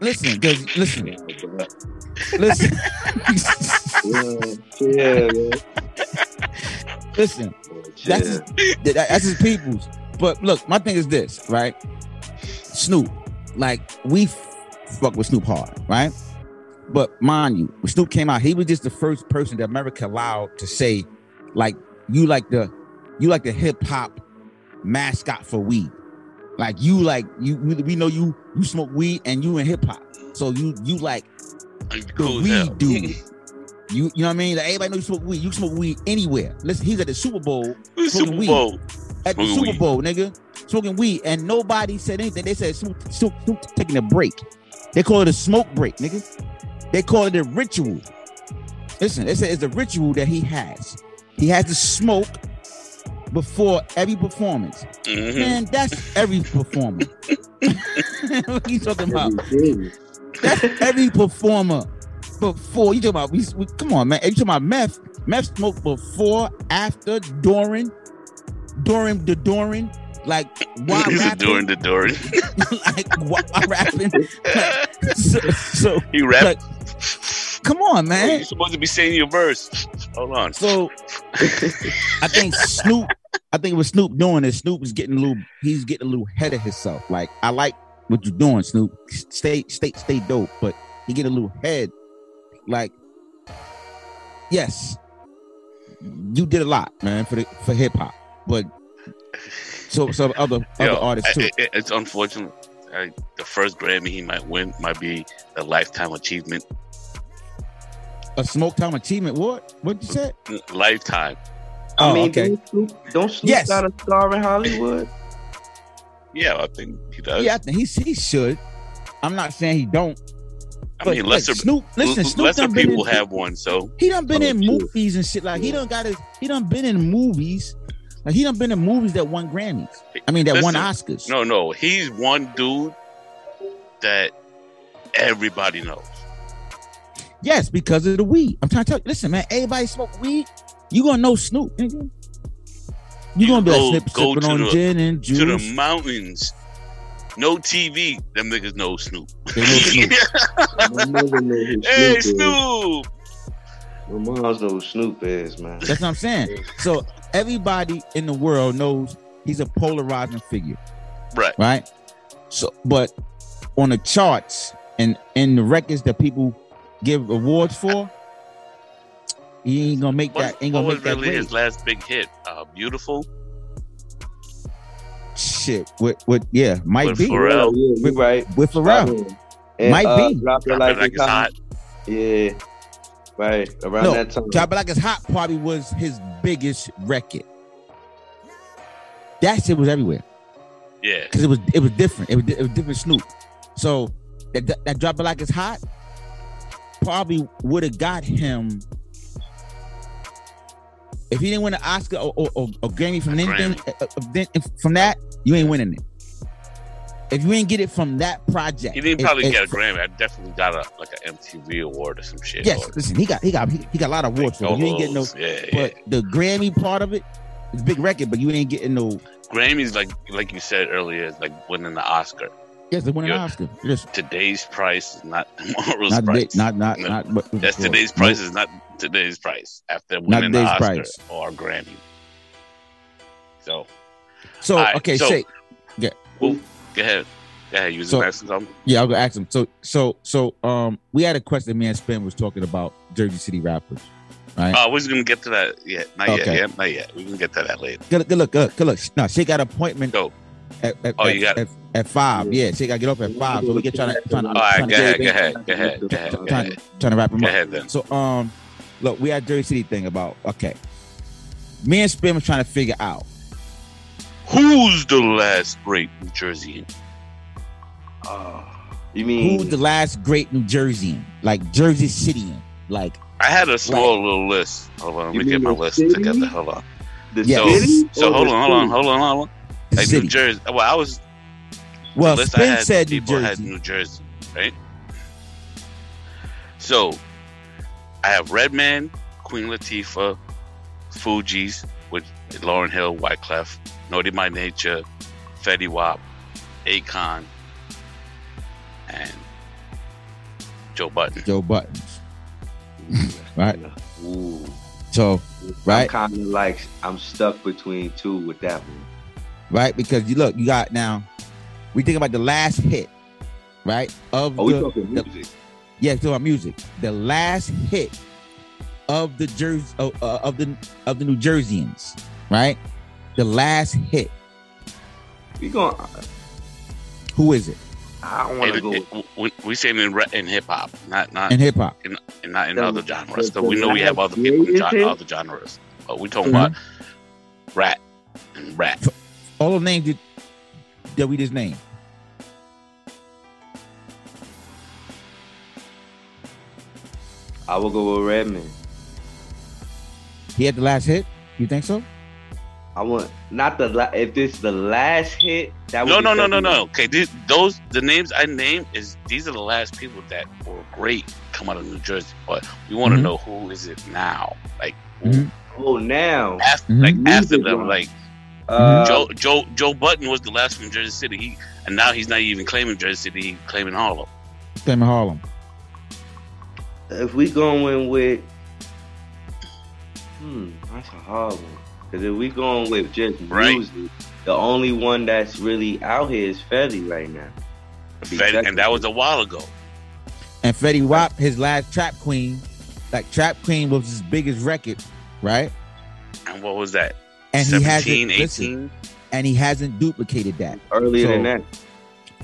listen, because listen, listen, (laughs) Yeah, yeah, yeah. listen. That's his, that's his people's. But look, my thing is this, right? Snoop, like we f- fuck with Snoop hard, right? But mind you, when Snoop came out, he was just the first person that America allowed to say, like, you like the, you like the hip hop mascot for weed. Like you like you we, we know you you smoke weed and you in hip hop. So you you like Like, the cool as weed dude. You you know what I mean? Like everybody knows you smoke weed. You smoke weed anywhere. Listen, he's at the Super Bowl Super smoking weed. Bowl. at the Smoking Super weed. Bowl, nigga, smoking weed, and nobody said anything. They said Snoop, Snoop, Snoop taking a break. They call it a smoke break, nigga. They call it a ritual. Listen, they said it's a ritual that he has. He has to smoke before every performance. Mhm. Man, that's every performer. (laughs) (laughs) what you talking about? Everything. That's every performer before. You talking about? We, we, come on, man. You talking about meth? Meth smoke before, after, during, during the during, like while He's (laughs) rapping, during the during. (laughs) like while rapping. Like, so, so, he rap. like, come on, man. You're supposed to be saying your verse. Hold on. So I think Snoop, I think what Snoop doing is Snoop is getting a little, he's getting a little ahead of himself. Like I like what you're doing, Snoop. Stay, stay, stay dope, but he get a little head. Like, yes, you did a lot, man, for the for hip hop, but so some other other (laughs) artists too. I- I- it's unfortunate. I, the first Grammy he might win might be a lifetime achievement. a smoke time achievement. What? What you said? Lifetime. I Oh, mean, okay. don't Snoop, don't Snoop Yes. got a star in Hollywood? Yeah, I think he does. Yeah, I think he he should. I'm not saying he don't. I mean, like, lesser Snoop, listen, Snoop lesser people in, have one. So He done been in movies and shit. Like he Yeah. done got his. He done been in movies. Like he done been in movies that won Grammys. I mean that won Oscars. no, no, he's one dude that everybody knows. Yes, because of the weed. I'm trying to tell you. Listen, man. Everybody smoke weed. You gonna know Snoop, nigga. You You gonna be go- like snip, go sipping to on the- gin and To the mountains, no TV. Them niggas know Snoop. They know Snoop. (laughs) My mother know who hey, Snoop. Snoop. My mom's know who Snoop is, man. That's what I'm saying. So everybody in the world knows he's a polarizing figure. Right. right? So, but on the charts and in the records that people give awards for, he ain't gonna make What, that. Ain't gonna was make that really grade. his last big hit? Uh, Beautiful Shit, with with yeah, might With be Pharrell. Yeah, you right. with Pharrell. And, Might uh, be. Drop it like, Like it's It's hot. Hot. Yeah. Right. Around No, that time. Drop It Like It's Hot probably was his biggest record. That shit was everywhere Yeah. because it was it was different. It was, it was different Snoop. So that, that, that Drop It Like It's Hot probably would have got him if he didn't win an Oscar or, or, or, or Grammy from A anything uh, uh, then- from that, you ain't winning it. If you ain't get it from that project, He didn't it- probably it- get a Grammy. I definitely got a like an MTV award or some shit. Yes, or, listen, he got he got he, he got a lot of awards for it. You ain't getting no. Yeah, yeah. but the Grammy part of it, is a big record, but you ain't getting no. Grammys, like like you said earlier, is like winning the Oscar. Yes, they won an Oscar. Just Today's price is not (laughs) tomorrow's not price. big, not not No. not. But, That's today's no. price is not today's price after winning the Oscar price. or Grammy. So So Alright, okay, so- say go ahead, go ahead. You was So- asking something. yeah, I'll go ask him. So so so um, we had a question. Man, Spin was talking about Jersey City rappers, right? Oh, we're just gonna get to that yet. Not Okay. yet. Yeah, not yet. We can get to that later. Good, good look, good, good look. No, she got an appointment. Go. At, at, Oh, you got- at, at five. Yeah, she got to get up at five. So we get trying to trying to, All right, trying go to, ahead, go ahead, go ahead, go ahead, go trying, ahead. trying to wrap him Go up. ahead then. So um, look, we had Jersey City thing about okay. Me and Spin was trying to figure out Who's the last great New Jerseyan? Oh, you mean Who's the last great New Jerseyan? Like Jersey Cityan? Like I had a small little list. Hold on, let me get my list city? together. Hold on. the Yeah. So, city? so or hold on, hold on, hold on, hold on. Like city. New Jersey. Well, I was well, the list Spin said New people had Jersey. New Jersey, right? So I have Redman, Queen Latifah, Fugees with Lauryn Hill, Wyclef, Naughty by Nature, Fetty Wap, Akon, and Joe Budden. Joe Buttons. (laughs) Right. Ooh. So Right. I'm kind of like I'm stuck between two with that one. right because you look, you got now. We think about the last hit, right? Of Oh, we the, talking the- music. Yeah, talking about music. The last hit of the Jersey uh, uh, of the of the New Jerseyans, right? The last hit. We going. Who is it? I don't want to It- go. it- we, we saying in, ra- in hip hop, not not In hip hop. and not in The- other genres. the- So we know we have other people in gen- other genres. But we talking Mhm. about rap and rap. All the names that, that we just named. I will go with Redman. He had the last hit. You think so? I want not the la- if this the last hit. That No, be no, no, no, no. Okay, these, those the names I named is these are the last people that were great come out of New Jersey. But we want to Mhm. know who is it now? Like who Mhm. Oh, now after, Mhm. like after them, wise. like uh, Joe Joe Joe Budden was the last from Jersey City. He and now he's not even claiming Jersey City. He's claiming Harlem. Claim in Harlem. If we going with, hmm, that's a hard one. Because if we going with just Right. music, the only one that's really out here is Fetty right now. To be Fed- and that was a while ago. And Fetty Wap, his last Trap Queen, like Trap Queen was his biggest record, right? And what was that? And he hasn't listen, 18? and he hasn't duplicated that. earlier so- than that.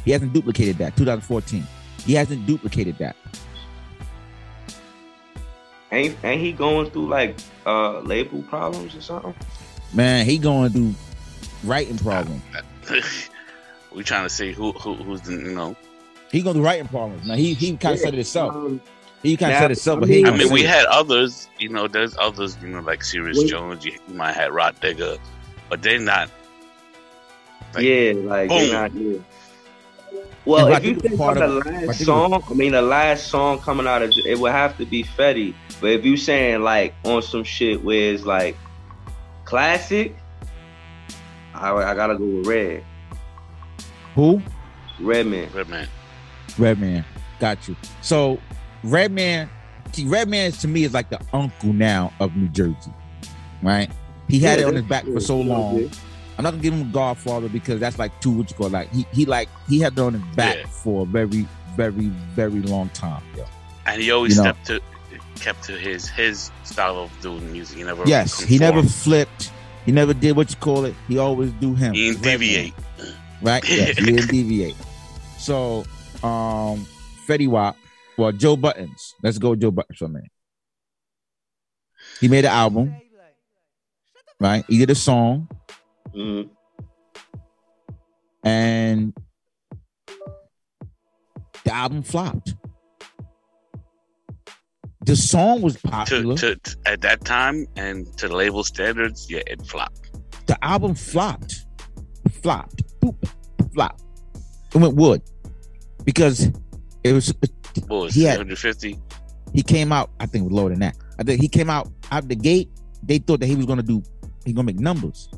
He hasn't duplicated that. 2014. He hasn't duplicated that. Ain't ain't he going through like uh label problems or something? Man, he going through writing problem. (laughs) we trying to see who, who who's the you know. He going through writing problems. Now he he kind of said it himself. Um, He kind of said it himself, I but he mean- I mean, we say it. had others. You know, there's others. You know, like Sirius Wait. Jones. You, you might have Rah Digga, but they're not. Like, yeah, like boom. they're not here. Well, And if you Radical think part about the last Radical- song, I mean the last song coming out of it would have to be Fetty. But if you saying like on some shit where it's like classic, I, I gotta go with Red. Who? Redman. Redman. Redman. Got you. So Redman, see, Redman to me is like the uncle now of New Jersey, right? He had Yeah, it on his that's back for so long. Yeah. I'm not gonna give him a Godfather because that's like too what you call it, like he he like he had it on his back Yeah. for a very very very long time. Yo. And he always You know. stepped to kept to his his style of doing music. He never Yes, he never flipped. He never did what you call it. He always do him. He didn't deviate. right? (laughs) Yes, he didn't deviate. So, um, Fetty Wap, well, Joe Buttons. Let's go, Joe Buttons for a minute. He made an album, right? He did a song, Mhm. and the album flopped. The song was popular. to, to- at that time and to the label standards, yeah, it flopped. the album flopped, flopped, boop, flop. It went wood because it was. What was He it, had- 150? He came out. I think it was lower than that. I think he came out out the gate. They thought that he was gonna do. He gonna make numbers.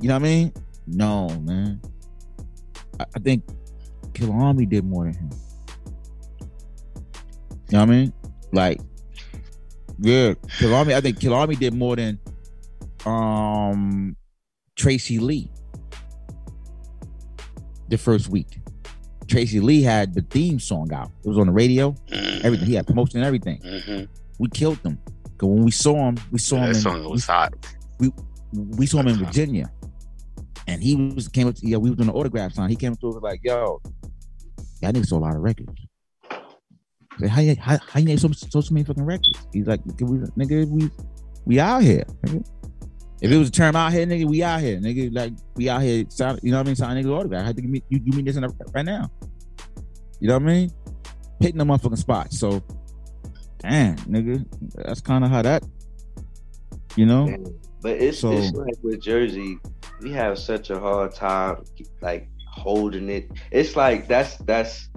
You know what I mean? No, man. I, I think Killarmy did more than him. You know what I mean? Like, yeah, Killarmy. I think Killarmy did more than um Tracey Lee. The first week, Tracey Lee had the theme song out. It was on the radio. Mhm. Everything. He had promotion and everything. Mhm. We killed them. Cause when we saw him, we saw Yeah, him. that in, song was hot. we, we saw him in Virginia, and he was came up. To, yeah, we was doing the autograph sign. He came up to us like, "Yo, that nigga sold a lot of records." How you how, how you name so, so so many fucking records? He's like, "Nigga, we, nigga, we we out here." Nigga. If it was a term out here, nigga, we out here, nigga. Like we out here, sign, you know what I mean? Sign niggas autograph. I had to give me you, you mean this in a, right now. You know what I mean? Hitting the motherfucking spot. So, damn, nigga, that's kind of how that. You know. But it's So- it's like with Jersey, we have such a hard time like holding it. It's like that's that's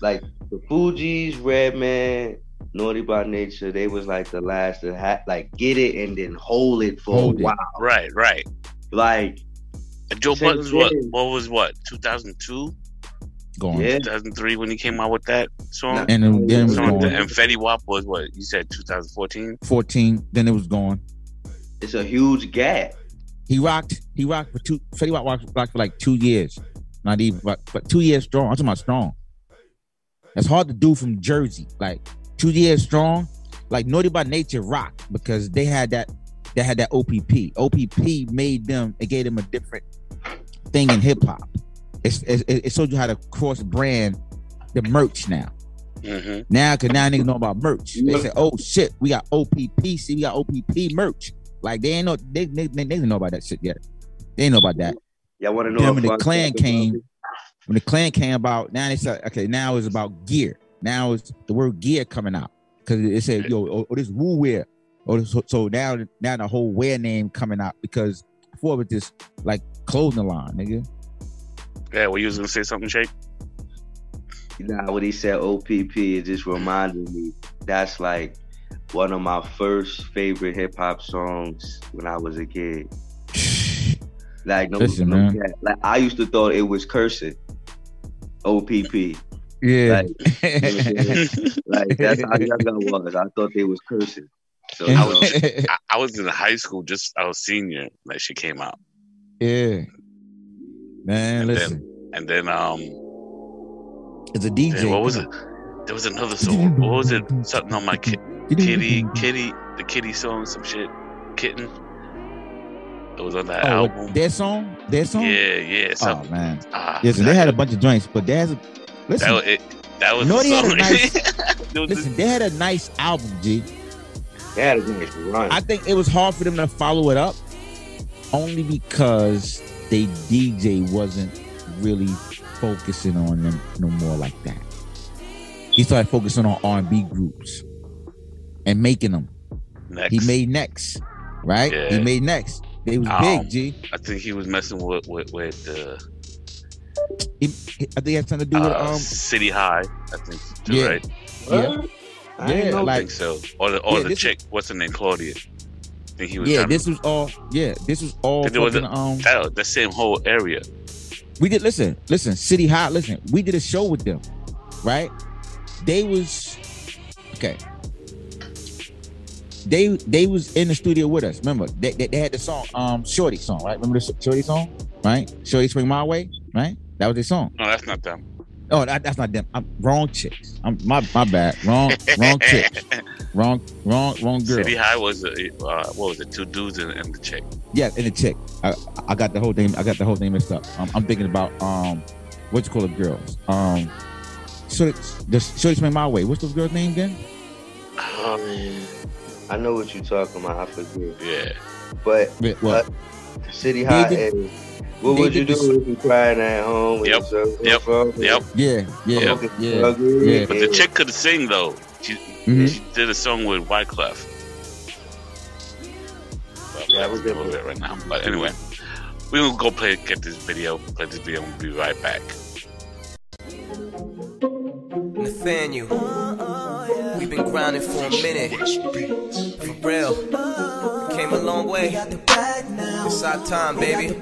like the Fugees, Redman, Naughty by Nature. They was like the last to ha- like get it and then hold it for Hold a it. Right, right. Like And Joe Same Budden's what? What was what? 2002, going. yeah, 2003 when he came out with that song. And then, then it was Song with the- going. and Fetty Wap was what? You said 2014. 14. Then it was gone. it's a huge gap. He rocked. He rocked for two. Fetty Wap rocked, rocked for like two years. Not even, but, but two years strong. I'm talking about strong. That's hard to do from Jersey. Like two years strong. Like Naughty by Nature rock because they had that. They had that OPP. OPP made them. It gave them a different thing in hip hop. It's, it, it showed you how to cross brand the merch now. hmm Now, cause now niggas know about merch. They say, "Oh shit, we got OPP. See, we got OPP merch." Like they ain't know they they, they, they didn't know about that shit yet. They ain't know about that. Y'all want to know Then a when the clan fact about came, it? When the clan came about, now they said, "Okay, now it's about gear. Now it's the word gear coming out because it said, yo, oh, oh, this Wu Wear. Oh, so, so now now the whole wear name coming out because before it was just like clothing line, nigga. Yeah, well, you was gonna say something, Shake? Nah, when he said OPP, it just reminded me that's like one of my first favorite hip hop songs when I was a kid. (sighs) Like no, Listen, no man. like I used to thought it was cursing. OPP. Yeah. (laughs) Like that's how young I was. I thought they was cursing. So I was- (laughs) I, I was in high school, just I was senior Like she came out, yeah. Man, And listen, and then um, it's a DJ. then what was it? There was another song. What was it? Something on my ki- (laughs) kitty, kitty, the kitty song, some shit, kitten. It was on that Oh, album. what, their song? Their song? Yeah, yeah. Oh man. ah, Listen, they had a bunch of joints, but there's a that listen. was it. That was Naughty the had a nice- (laughs) Listen, they had a nice album, G. they had a nice run. I think it was hard for them to follow it up, only because they DJ wasn't really focusing on them no more like that. He started focusing on R and B groups and making them. next. He made next, right? He made next. They was Um, big, G. I think he was messing with with with the He, he- I think it had something to do with uh, um. City High. I think too, Yeah. right? Yeah, I didn't Yeah, know like- think so. Or the or Yeah, the this chick. What's her name? Claudia. I think he was. yeah. trying to- This was all. Yeah, this was all. Think there was fucking, um. that, the same whole area. We did listen, listen, City High, listen. We did a show with them, right? They was okay. They they was in the studio with us. Remember, they, they, they had the song, um, Shorty song, right? Remember the Shorty song, right? Shorty Swing My Way, right? That was their song. No, that's not them. Oh, that, that's not them. I'm wrong chicks. I'm my my bad. Wrong wrong chick. (laughs) Wrong wrong wrong girl. City High was uh, uh, what was it? Two dudes and, and the chick. Yeah, and the chick. I, I got the whole thing. I got the whole thing mixed up. Um, I'm thinking about um, what you call it, girls. Um, so the Shorty Swing My Way. What's those girls' name again? Oh man. I know what you're talking about. I forget. Yeah. But Wait, What? City High did- is what they would you did do if you crying at home? with Yep, your circle yep. Yep. Yeah, yeah, Yep. Yeah. yeah. But the chick could sing though. She Mhm. she did a song with Wyclef. But Yeah, yeah, we're we're good. good with it right now. But anyway, we will go play get this video, play this video, and we'll be right back. Nathaniel, we've been grinding for a minute. For real, came a long way. It's our time, baby.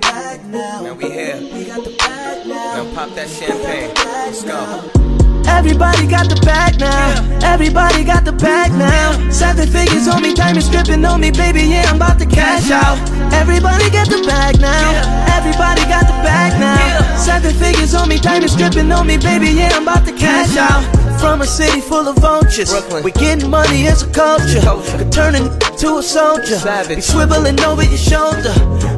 Now we here. Now pop that champagne. Let's go. Everybody got the bag now. Everybody got the bag now. Seven figures on me, diamonds dripping on me, baby. Yeah, I'm about to cash out. Everybody got the bag now. Everybody got the bag now. Seven figures on me, diamonds dripping on me, baby. Yeah, I'm about to cash out. From a city full of vultures, Brooklyn. we getting money as a culture. Culture. Could turn to a soldier. Savage. Be swiveling over your shoulder.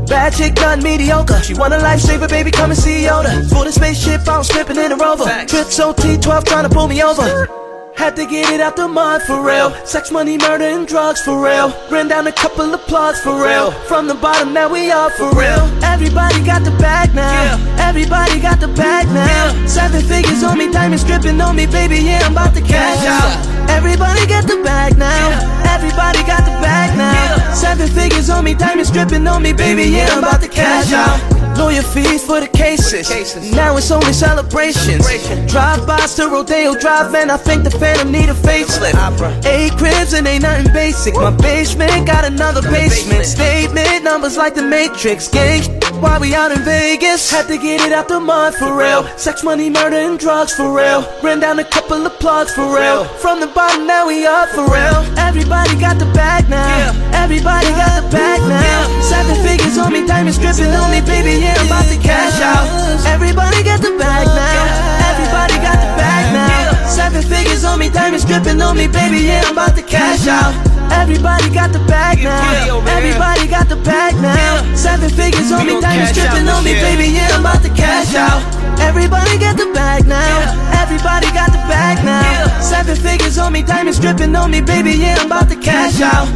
Bad chick done mediocre. She want a lifesaver, baby. Come and see Yoda. For the spaceship, I'm slipping in a rover. Facts. Trips OT 12 trying to pull me over. Had to get it out the mud for real. Sex, money, murder, and drugs for real. Ran down a couple of plugs for real. From the bottom, now we up for real. Everybody got the bag now. Everybody got the bag now. Seven figures on me, diamonds dripping on me, baby. Yeah, I'm about to cash out. Everybody got the bag now. Everybody got the bag now. Seven figures on me, diamonds dripping on me, baby. Yeah, I'm about to cash out. Lawyer fees for the cases. Now it's only celebrations. Drive by to Rodeo Drive, man. I think the Phantom need a facelift. Eight cribs and ain't nothing basic. My basement got another basement. Statement numbers like the Matrix. Gang, while we out in Vegas, had to get it out the mud for real. Sex, money, murder, and drugs for real. Ran down a couple of plugs for real. From the bottom, now we up for real. Everybody got the bag now. Everybody got the bag now. Seven figures on me, diamonds dripping on me, baby. Yeah, I'm about to cash out. Everybody got the bag now. Everybody got the bag now. Seven figures on me, diamonds dripping on me, baby. Yeah, I'm about to cash out. Everybody got the bag now. Everybody got the bag now. Seven figures on me, diamonds dripping on me, baby. Yeah, I'm about to cash out. Everybody got the bag now. Everybody got the bag now. Seven figures on me, diamonds dripping on me, baby. Yeah, I'm about to cash out.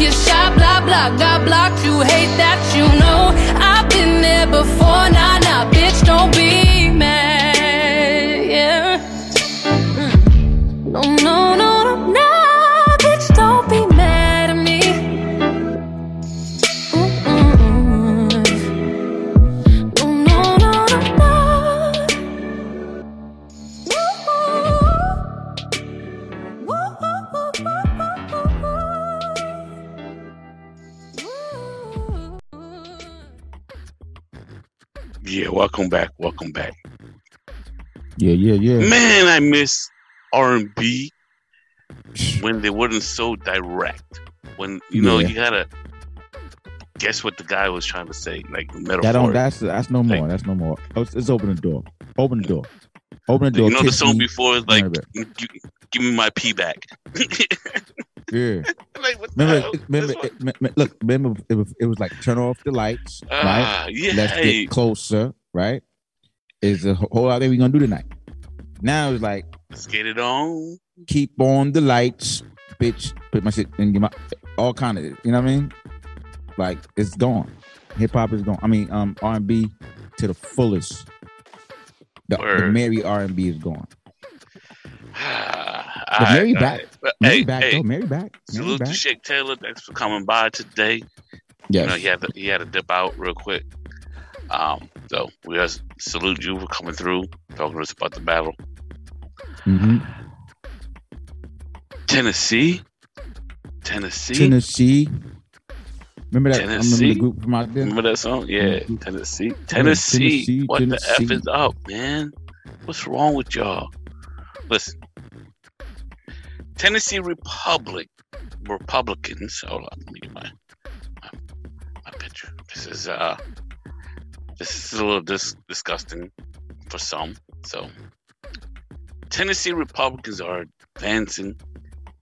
Your shot, blah blah, got blocked. You hate that, you know. Welcome back. Welcome back. Yeah, yeah, yeah. Man, I miss R and B when they weren't so direct. When you know Yeah. you gotta guess what the guy was trying to say? Like metaphor. That don't. That's that's no more. Like- That's no more. Let's, let's open the door. Open the door. Open the door. you know the song me. before is like, Remember. "Give me my pee back." (laughs) Yeah. (laughs) like Remember? Remember? It- me- me- look. Remember? It was. It was like turn off the lights. right. Ah, yeah. Let's get closer. Right. Is the whole lot that we gonna do tonight? Now it's like Let's get it on. keep on the lights, bitch. Put my shit and get my all kind of. You know what I mean? Like it's gone. Hip hop is gone. I mean, um, R and B to the fullest. The, the Mary R and B is gone. (sighs) But Mary back. Mary Hey, back hey, though. Mary back. Mary salute back. to Shake Taylor. Thanks for coming by today. You know, he had to, he had to dip out real quick. Um, so we just salute you for coming through, talking to us about the battle. hmm Tennessee, Tennessee. Tennessee. Remember that? I remember Tennessee? the group from out there. Remember that song? Yeah, Mhm. Tennessee. Tennessee. Tennessee, What the F is up, man? What's wrong with y'all? Listen. Tennessee Republic Republicans. Hold on, let me get my my, my picture. This is uh this is a little dis- disgusting for some. So Tennessee Republicans are advancing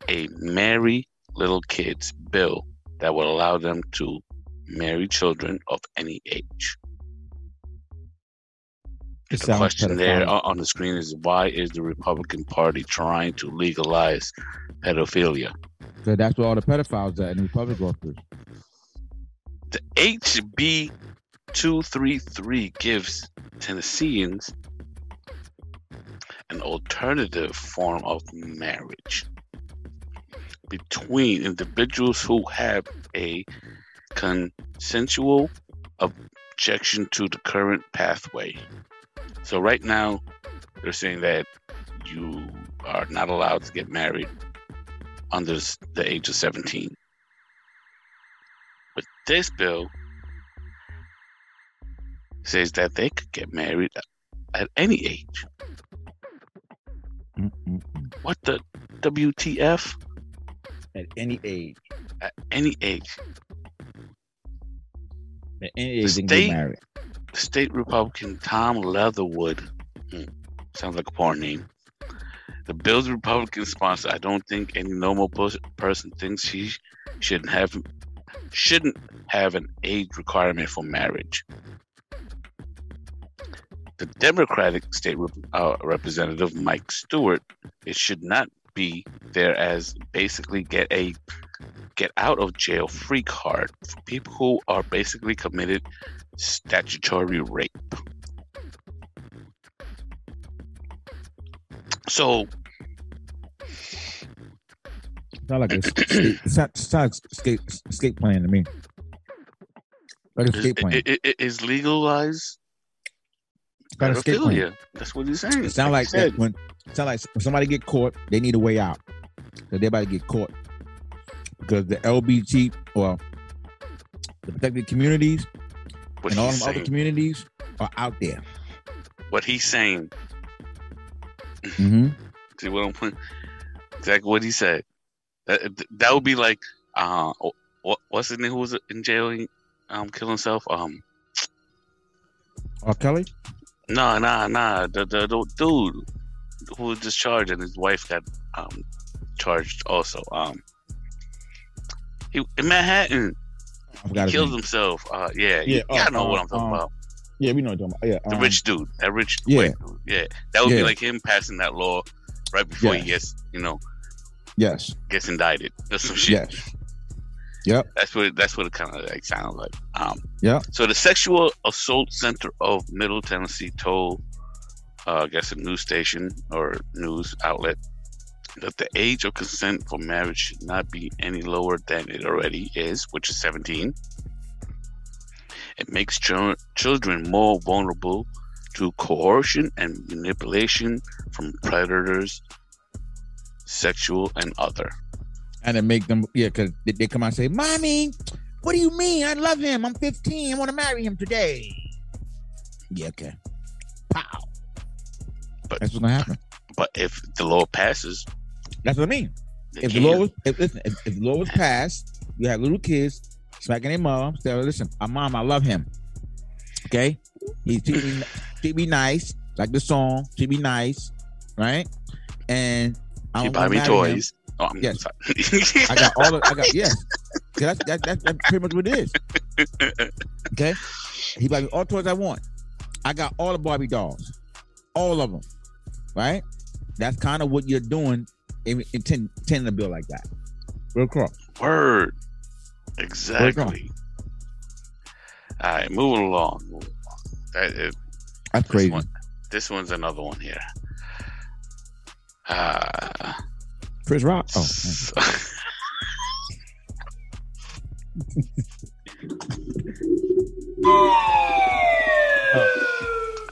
a marry little kids bill that will allow them to marry children of any age. It The question there on on the screen is why is the Republican Party trying to legalize pedophilia? So that's where all the pedophiles are in the Republic office. The HB 233 gives Tennesseans an alternative form of marriage between individuals who have a consensual objection to the current pathway. So, right now, they're saying that you are not allowed to get married under the age of 17. With this bill says that they could get married at any age. Mm-mm-mm. What the WTF? At any age. At any age. At any age, The state- married. State Republican Tom Leatherwood. Hmm, sounds like a porn name. The bill's Republican sponsor. I don't think any normal person thinks he shouldn't have shouldn't have an age requirement for marriage. The Democratic state rep- uh, representative Mike Stewart, it should not be there as basically get a get out of jail free card for people who are basically committed statutory rape. So Sound like a escape, it (clears throat) sound- sounds escape escape plan to me. Like is, escape plan. i- i- i- is legalized Got an escape plan. That's what he's saying. It sound Like like you said. that when sound like when somebody get caught, they need a way out. So they about to get caught because the LBT or the protected communities what and all them other communities are out there. What he's saying. Mm-hmm. See what I'm putting? Exactly what he said. That, that would be like, uh, what, what's his name who was in jail, um, killing himself? Um, R. Kelly. Nah, nah, nah. The, the, the dude who was discharged and his wife got um charged also. Um, he in Manhattan. He killed name. himself. Uh, yeah, Yeah. I uh, know what uh, I'm talking um, about. Yeah, we know what you're talking about. Yeah, The um, rich dude, that rich yeah. white dude. Yeah, that would Yeah. be like him passing that law right before he gets, you know, Yes, gets indicted. That's some shit. yes. Yep. That's what it, that's what it kind of like sounds like. Um, Yeah. So the Sexual Assault Center of Middle Tennessee told, uh, I guess, a news station or news outlet that the age of consent for marriage should not be any lower than it already is, which is 17. It makes chil- children more vulnerable to coercion and manipulation from predators, sexual and other. And it make them yeah, because they, they come out and say, "Mommy, what do you mean? I love him. I'm 15. I want to marry him today." Yeah, okay. Pow. But- that's what's gonna happen. But if the law passes, That's what I mean. If the law was if, listen, if, if the law was passed, you have little kids smacking their mom. Say, listen, our mom, I love him. Okay, he treat me, treat me nice, like the song. Treat me nice, right? And I You don't buy me toys. Oh, I'm Yes. I got all of I got yeah. (laughs) That's that, that, that's pretty much what it is. Okay. He buy me all toys I want. I got all the Barbie dolls. All of them. Right? That's kind of what you're doing in, intend, intending to build like that. Real cross. Word. Exactly. All right, moving along. moving along. That is, That's this crazy. one. This one's another one here. Uh, Chris Rock. Oh, (laughs)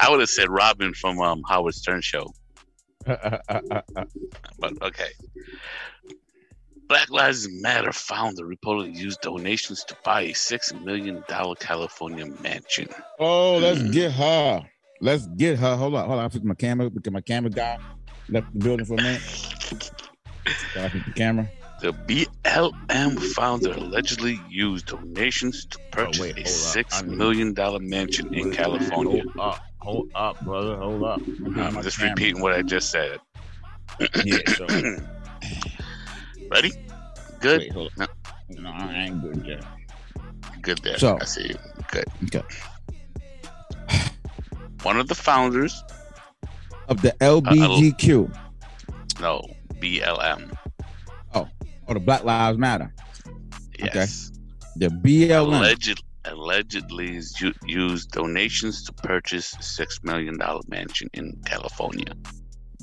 I would have said Robin from um, Howard Stern show, (laughs) but okay. Black Lives Matter founder reportedly used donations to buy a six million dollar California mansion. oh, let's Mm. get her. Let's get her. Hold on, hold on. I fix my camera because my camera guy left the building for a minute. The camera. The BLM founder allegedly used donations to oh, purchase wait, a six I need- million dollar mansion in California. Hold up, hold up, brother. Hold up. I'm just repeating what I just said. Yeah, so (clears throat) Ready? Good. wait, hold up. No, I ain't good yet. Good there. So- I see you. Good. Okay. One of the founders, Of the LBGQ. no, BLM. Oh, oh, the Black Lives Matter. Yes. The BLM. Alleged, allegedly is used donations to purchase a six million dollar mansion in California.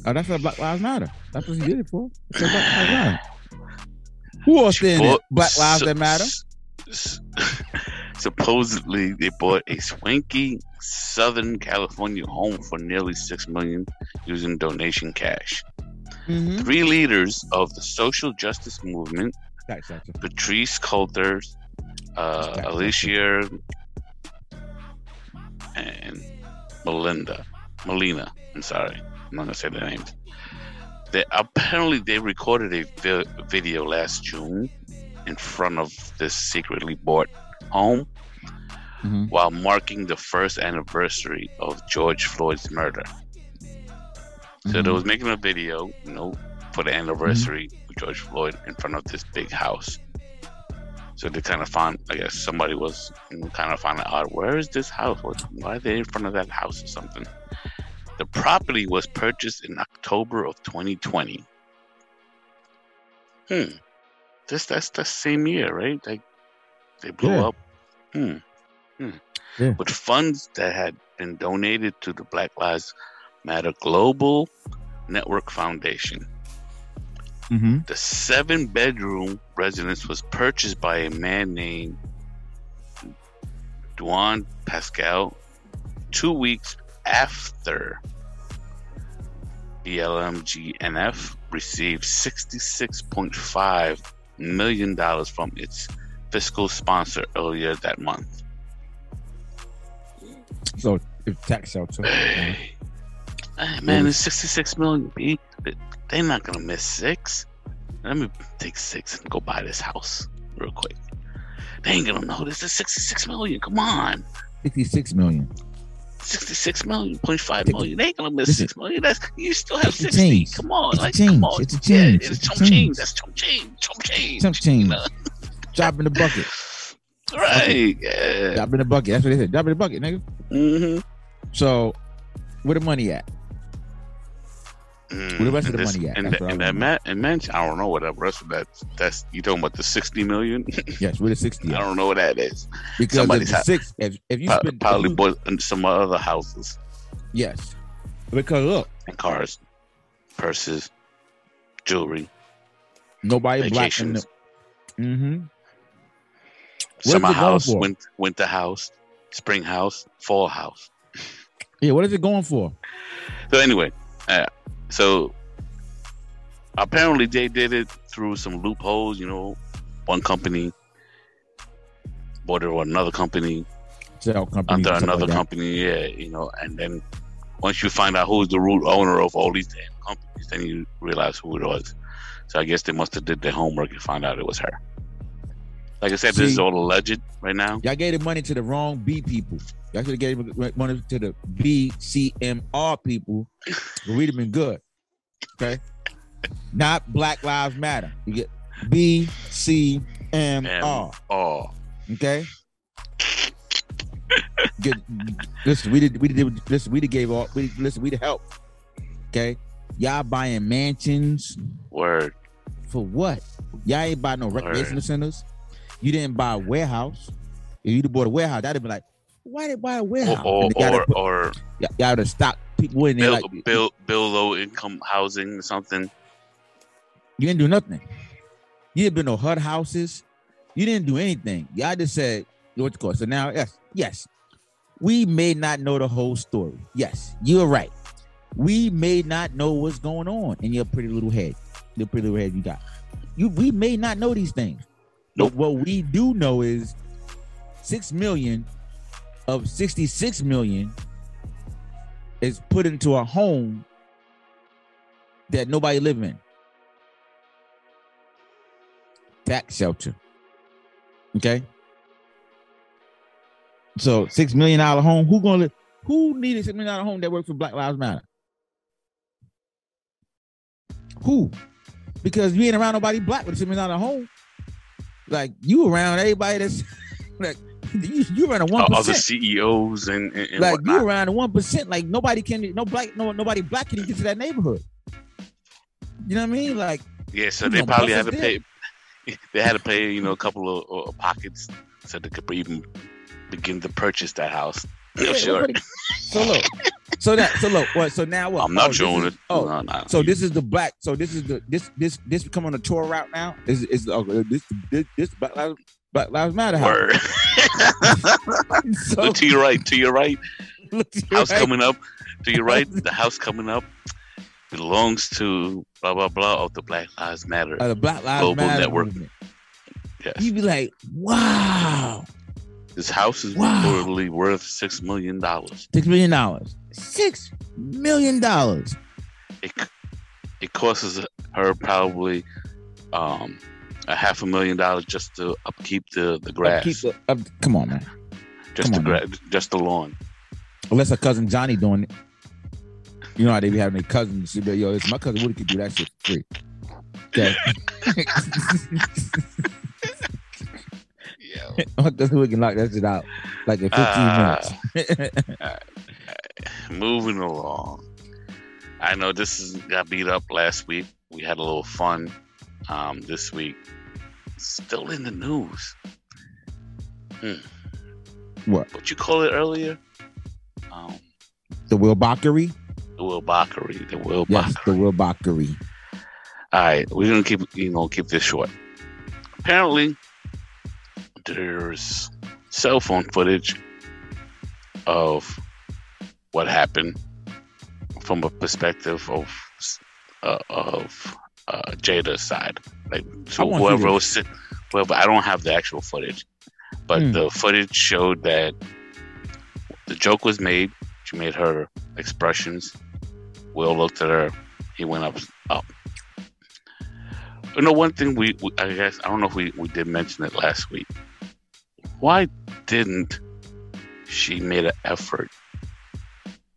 Oh, that's what Black Lives Matter. That's what he did it for. Black Lives Matter. Who else in it? Black Lives That Matter? Supposedly, they bought a swanky Southern California home for nearly six million using donation cash. Mm-hmm. Three leaders of the social justice movement. Patrisse Cullors, uh. Alicia, and Melinda. Melina. I'm sorry. I'm not gonna say their names. They apparently they recorded a vi- video last June in front of this secretly bought home Mhm. while marking the first anniversary of George Floyd's murder. So they Mhm. was making a video, you know, for the anniversary of George Floyd in front of this big house. So they kind of found, I guess somebody was kind of finding out where is this house? What, why are they in front of that house or something? The property was purchased in October of 2020. Hmm. This that's the same year, right? Like they blew Yeah. up. Hmm. Hmm. Yeah. With funds that had been donated to the Black Lives Matter Global Network Foundation. Mm-hmm. The seven bedroom residence was purchased by a man named Dyane Pascall two weeks after BLMGNF received $66.5 million from its fiscal sponsor earlier that month. So if tax shelter. (sighs) Hey, hey, man, it's 66 million, B. They're not going to miss six. Let me take six and go buy this house real quick. They ain't going to know this is 66 million. Come on. 66 million. 66 million, 0.5 Take- million. They ain't gonna miss listen. six million. That's you still have 60. change. Come on, It's a like change. come on. It's a Yeah, change. it's It's a chump change. change. That's chump change. Chump change. Some change. You know? Drop in the bucket. Right. Yeah. Drop in the bucket. That's what they said. Drop in the bucket, nigga. Mm-hmm. So where the money at? Mm, Where the rest of and the this- money at? And, that, what I and that, ma- and mansion, I don't know what the rest of that. That's you talking about the 60 million? (laughs) Yes, where the 60 I don't know what that is. Because if somebody's the ha- six, if, if you Probably if you- bought some other houses yes, because look, and cars, purses, jewelry, nobody black in vacations. the. Mm-hmm. Summer it house, win- winter house, spring house, fall house. Yeah, what is it going for? So anyway, uh, so apparently they did it through some loopholes. You know, one company bought it with another company Sell company under another like company. Yeah, you know, and then once you find out who's the root owner of all these damn companies, then you realize who it was. So I guess they must have did their homework and found out it was her. Like I said, this is See? all alleged right now. Y'all gave the money to the wrong B people. Y'all should have gave the money to the BCMR people. We'd have been good. Okay. Not Black Lives Matter. You get BCMR. And oh, Okay. Get, listen, we did we did listen, we did gave all we listen, we did help. Okay. Y'all buying mansions word. for what? Y'all ain't buying no recreational centers. You didn't buy a warehouse. If you'd have bought a warehouse, that'd have been like, why did buy a warehouse? or And they gotta or, put- or y- y'all would have stopped people in there build, like build build low income housing or something. you didn't do nothing. You didn't build no HUD houses. You didn't do anything. Y'all just said what you call. So now, yes, yes, we may not know the whole story. Yes, you're right. We may not know what's going on in your pretty little head, your pretty little head you got. You, we may not know these things. Nope. But what we do know is six million of sixty-six million is put into a home that nobody live in. Tax shelter. Okay. So six million dollar home. Who gonna live? Who needed six million dollar home that worked for Black Lives Matter? Who? Because you ain't around nobody black with a six million dollar home. Like you around everybody that's (laughs) like you, you around a one Uh, other. CEOs and, and, and Like whatnot. you around the one percent. Like nobody can no black no nobody black can get to that neighborhood. You know what I mean? Like Yeah, so they probably had to pay. (laughs) They had to pay, you know, a couple of uh, pockets so they could even begin to purchase that house. Yeah, I'm sure. So look, so that so look. What? So now what? I'm not Oh, showing it. Oh, no, no. So this is the black. So this is the this this this come on a tour route now. Is is oh, this this this Black Lives, Black Lives Matter house. Word. (laughs) So Look to your right. To your right. (laughs) look to your House right. coming up. To your right. (laughs) The house coming up belongs to blah blah blah of the Black Lives Matter. Uh, the Black Lives Global Matter Network. movement. yes. You be like, wow, This house is Wow. reportedly worth six million dollars. six million dollars, six million dollars. It it costs her probably um a half a million dollars just to upkeep the the grass, Keep the, up, come on, man. just come the grass, just the lawn. Unless her cousin Johnny doing it. You know how they be having their cousins. She be Yo, it's my cousin Woody could do that shit for free. Okay. (laughs) (laughs) Yeah. my cousin Woody can knock that shit out like in 15 Ah. minutes. (laughs) Moving along. I know this is got beat up last week. We had a little fun um, this week. Still in the news. Hmm. what? What you call it earlier? Um, The Will Bockery? the Will Bockery. The Will Yes, the Will Bockery. All right, we're gonna keep you know keep this short. Apparently, there's cell phone footage of what happened from a perspective of uh, of uh, Jada's side. Like I so, whoever to- was whoever I don't have the actual footage, but Hmm. the footage showed that the joke was made. She made her expressions. Will looked at her. He went up up. You know, one thing we, we I guess I don't know if we, we did mention it last week. Why didn't she made an effort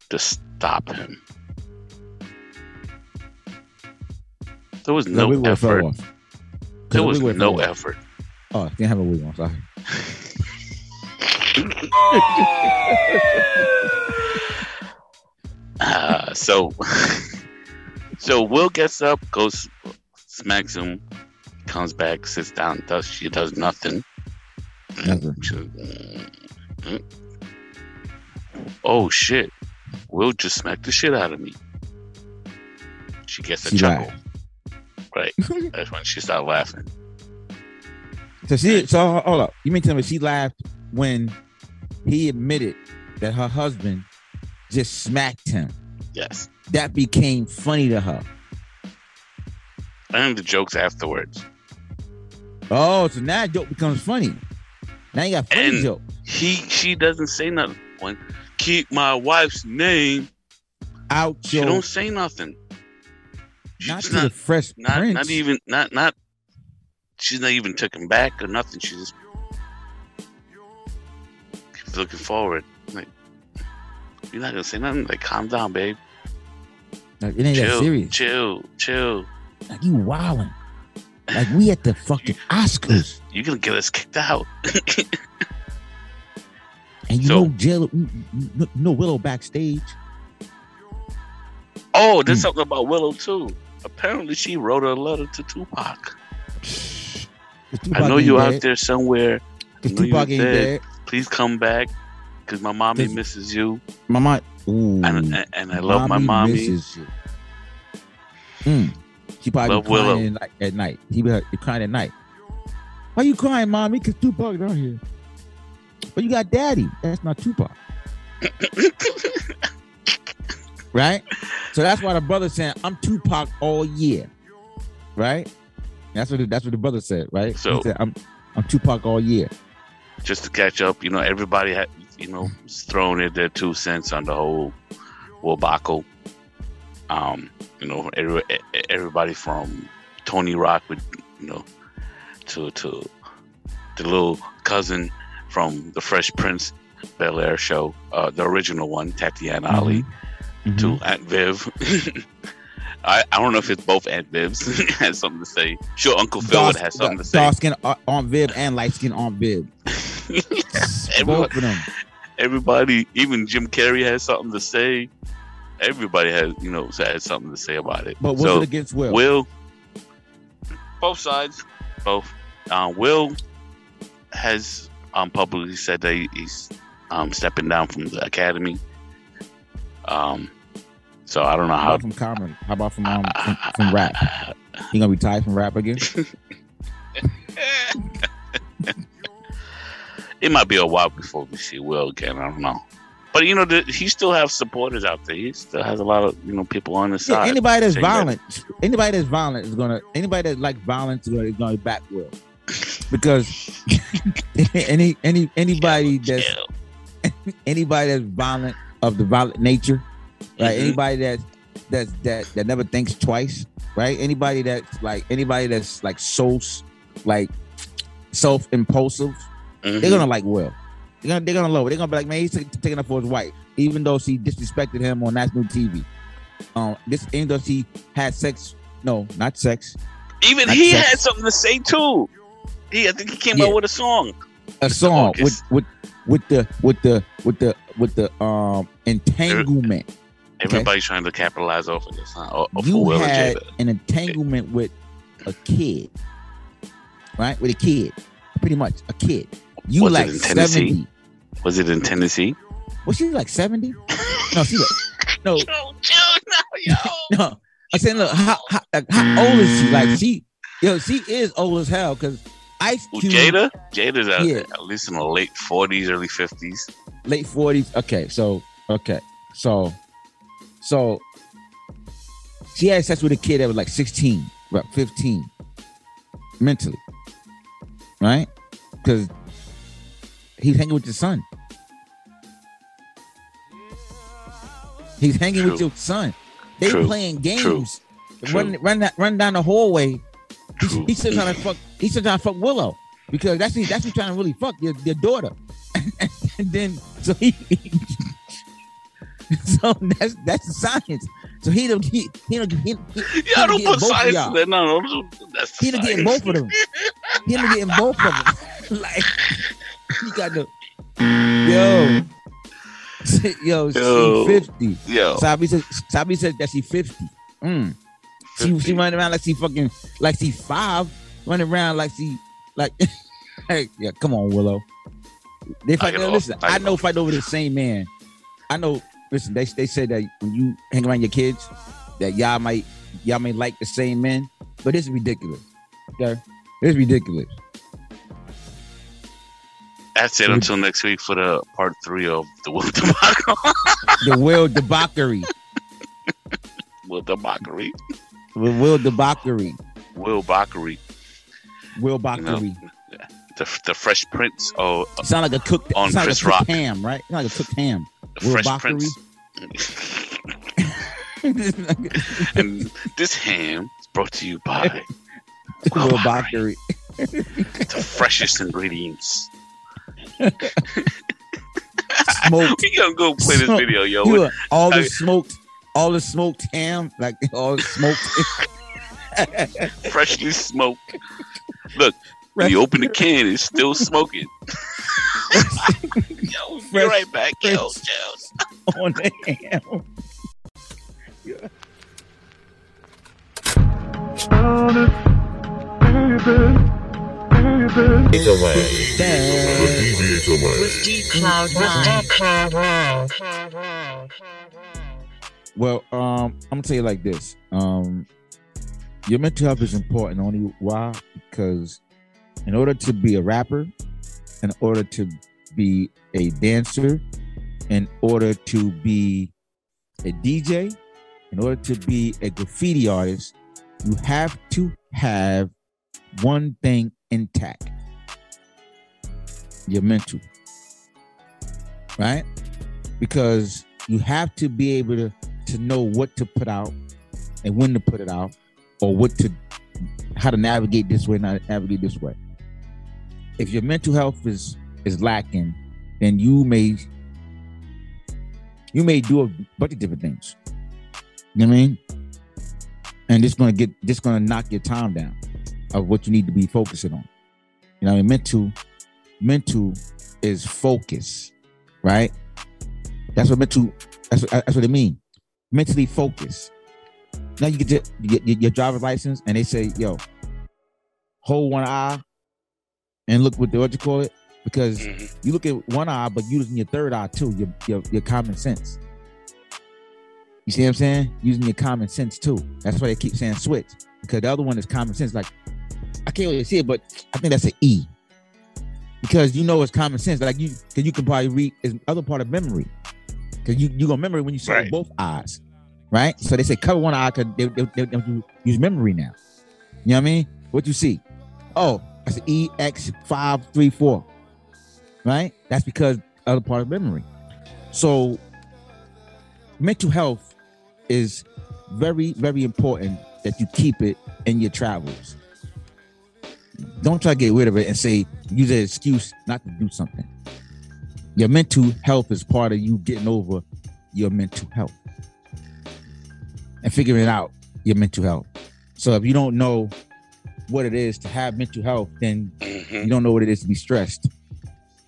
to stop him? There was no wig effort. There the was wig no effort. Oh, didn't have a wig on. Sorry. Uh, so, (laughs) so Will gets up, goes, smacks him, comes back, sits down, does she does nothing. Mm. Oh shit! Will just smacked the shit out of me. She gets a She chuckle. laughed. Right. (laughs) That's when she started laughing. So she, so hold up. You mean tell me she laughed when he admitted that her husband just smacked him? Yes. That became funny to her. And the jokes afterwards. Oh, so now joke becomes funny. Now you got funny And- joke. He she doesn't say nothing. Keep my wife's name, Out she don't say nothing. not She's to the fresh not prince. not even not not she's not even taken back or nothing. She just keeps looking forward. Like you're not gonna say nothing. Like calm down, babe. Like, it ain't that Chill, serious. chill, chill. Like you wilding. Like we at the fucking Oscars, You're gonna get us kicked out. (laughs) and you So- know Jill, know- Willow backstage. oh, there's Hmm. something about Willow too. Apparently, she wrote a letter to Tupac. I know you out there somewhere. 'Cause I know you Tupac ain't dead. Please come back, cause my mommy 'Cause- misses you, Mama, ooh, and and, and I love my mommy. misses you. Mm. She probably Love crying Willow. at night- at night. He be crying at night. Why you crying, mommy? Because Tupac down here. But you got daddy. That's not Tupac. (laughs) right? So that's why the brother saying, I'm Tupac all year. Right? That's what the, that's what the brother said, right? So- he said, I'm I'm Tupac all year. just to catch up, you know, everybody had, you know, was throwing in their two cents on the whole Wabako. Um, you know, every, everybody from Tony Rock with, you know, to to the little cousin from the Fresh Prince Bel Air show, uh, the original one, Tatyana Ali, Mhm. to Aunt Viv. (laughs) I, I don't know if it's both Aunt Vivs (laughs) has something to say. Sure, Uncle Phil would Dark- have something to say. Dark skin on Viv and light skin on Viv. Everyone- (laughs) Both of them. everybody, even Jim Carrey has something to say. Everybody has, you know, had something to say about it. But was so, it against Will? Will, both sides, both. Um, Will has um, publicly said that he- he's um, stepping down from the academy. Um, so I don't know How how. about from comedy? How about from um, from, from rap? He gonna retire from rap again? (laughs) (laughs) it might be a while before we see Will again. I don't know. But you know, the, he still has supporters out there. He still has a lot of you know people on his Yeah, side. anybody that's saying that- violent, anybody that's violent is gonna. Anybody that like violence is gonna, is gonna back Will, because (laughs) any any anybody that's (laughs) anybody that's violent of the violent nature, right? Mhm. Anybody that that's that that never thinks twice, right? Anybody that's like anybody that's like so like self impulsive, Mhm. they're gonna like Will. They're gonna they're gonna love it. They're gonna be like, man, he's t- taking up for his wife, even though she disrespected him on national TV. Um, this even though she had sex, no, not sex, Even That's he sex. had something to say too. He, I think he came Yeah. out with a song. a song with with with the with the with the with the um entanglement. Everybody's trying to capitalize off of this. Huh? You had an entanglement with a kid, right? With a kid, pretty much a kid. You Was like seventy? Was it in (laughs) Tennessee? Was she like seventy? No, she like (laughs) no, Yo, chill now, yo. no. I said, look, how how, like, how old is she? Like she, yo, she is old as hell because Ice Who, Cube, Jada? Jada's at, Yeah. at least in the late forties, early fifties. late forties. Okay, so okay, so so she had sex with a kid that was like sixteen, about fifteen, mentally, right? Because he's hanging with your son. He's hanging with your son. They True. playing games. True. Run, run, that, run down the hallway. He's, True. he's still trying to fuck. He's still trying to fuck Willow because that's who- that's who trying to really fuck your, your daughter. (laughs) and then so he, (laughs) so that's that's the science. So he don't he he don't he, he, Yeah, don't getting put both of science in there. No, no, that's he getting science. both of them. He done getting both of them. (laughs) like he got the yo yo, (laughs) Yo. she fifty. Yo, Sabi said Sabi said that she fifty. Mm. She 50. she running around like she fucking like she five, running around like she like (laughs) hey yeah, come on, Willow. They fight Knock listen, Knock I know fight over the same man. I know listen, they they said that when you hang around your kids, that y'all might y'all may like the same men, but it's ridiculous. Okay? It's ridiculous. That's it. Until next week for the part three of the Will Tobacco. (laughs) The Will debauchery. Will. The Will debauchery. Will Bockery. Will You know, the, the Fresh Prince. Oh, Sound like a cooked On sound Chris like a cooked Rock. ham, right? Sound like a cooked ham. the Will Fresh Bockery? Prince. (laughs) and this ham is brought to you by Will Bockery. Bockery. the freshest ingredients. Smoked. we gonna go play this Smoke. video, yo. You are all the I- smoked, all the smoked ham, like all the smoked. (laughs) Freshly smoked. Look, when you open the can, it's still smoking. (laughs) yo, be Fresh- right back, yo. fresh. yo. (laughs) on the ham. Well, um, I'm gonna tell you like this. Um, your mental health is important. Only why? Because in order to be a rapper, in order to be a dancer, in order to be a DJ, in order to be a graffiti artist, you have to have one thing intact: your mental. Right? Because you have to be able to to know what to put out and when to put it out or what to how to navigate this way not navigate this way if your mental health is is lacking then you may you may do a bunch of different things you know what i mean and it's to get going to knock your time down of what you need to be focusing on you know what I mean? mental mental is focus right that's what mental that's what, that's what it means mentally focused. Now you get your, your, your driver's license and they say, yo, hold one eye and look what, the, what you call it. Because Mhm. you look at one eye, but using your third eye too, your, your, your common sense. You see what I'm saying? Using your common sense too. That's why they keep saying switch. Because the other one is common sense. Like, I can't really see it, but I think that's an E. Because you know it's common sense. Like you, because you can probably read is other part of memory. Because you you gonna remember when you see Right. both eyes, right? So they say cover one eye because they, they, they, they use memory now. You know what I mean? What you see? Oh, that's E X five three four, right? That's because other part of memory. So mental health is very very important that you keep it in your travels. Don't try to get rid of it and say use an excuse not to do something. Your mental health is part of you getting over your mental health and figuring out your mental health. So if you don't know what it is to have mental health, then Mhm. you don't know what it is to be stressed.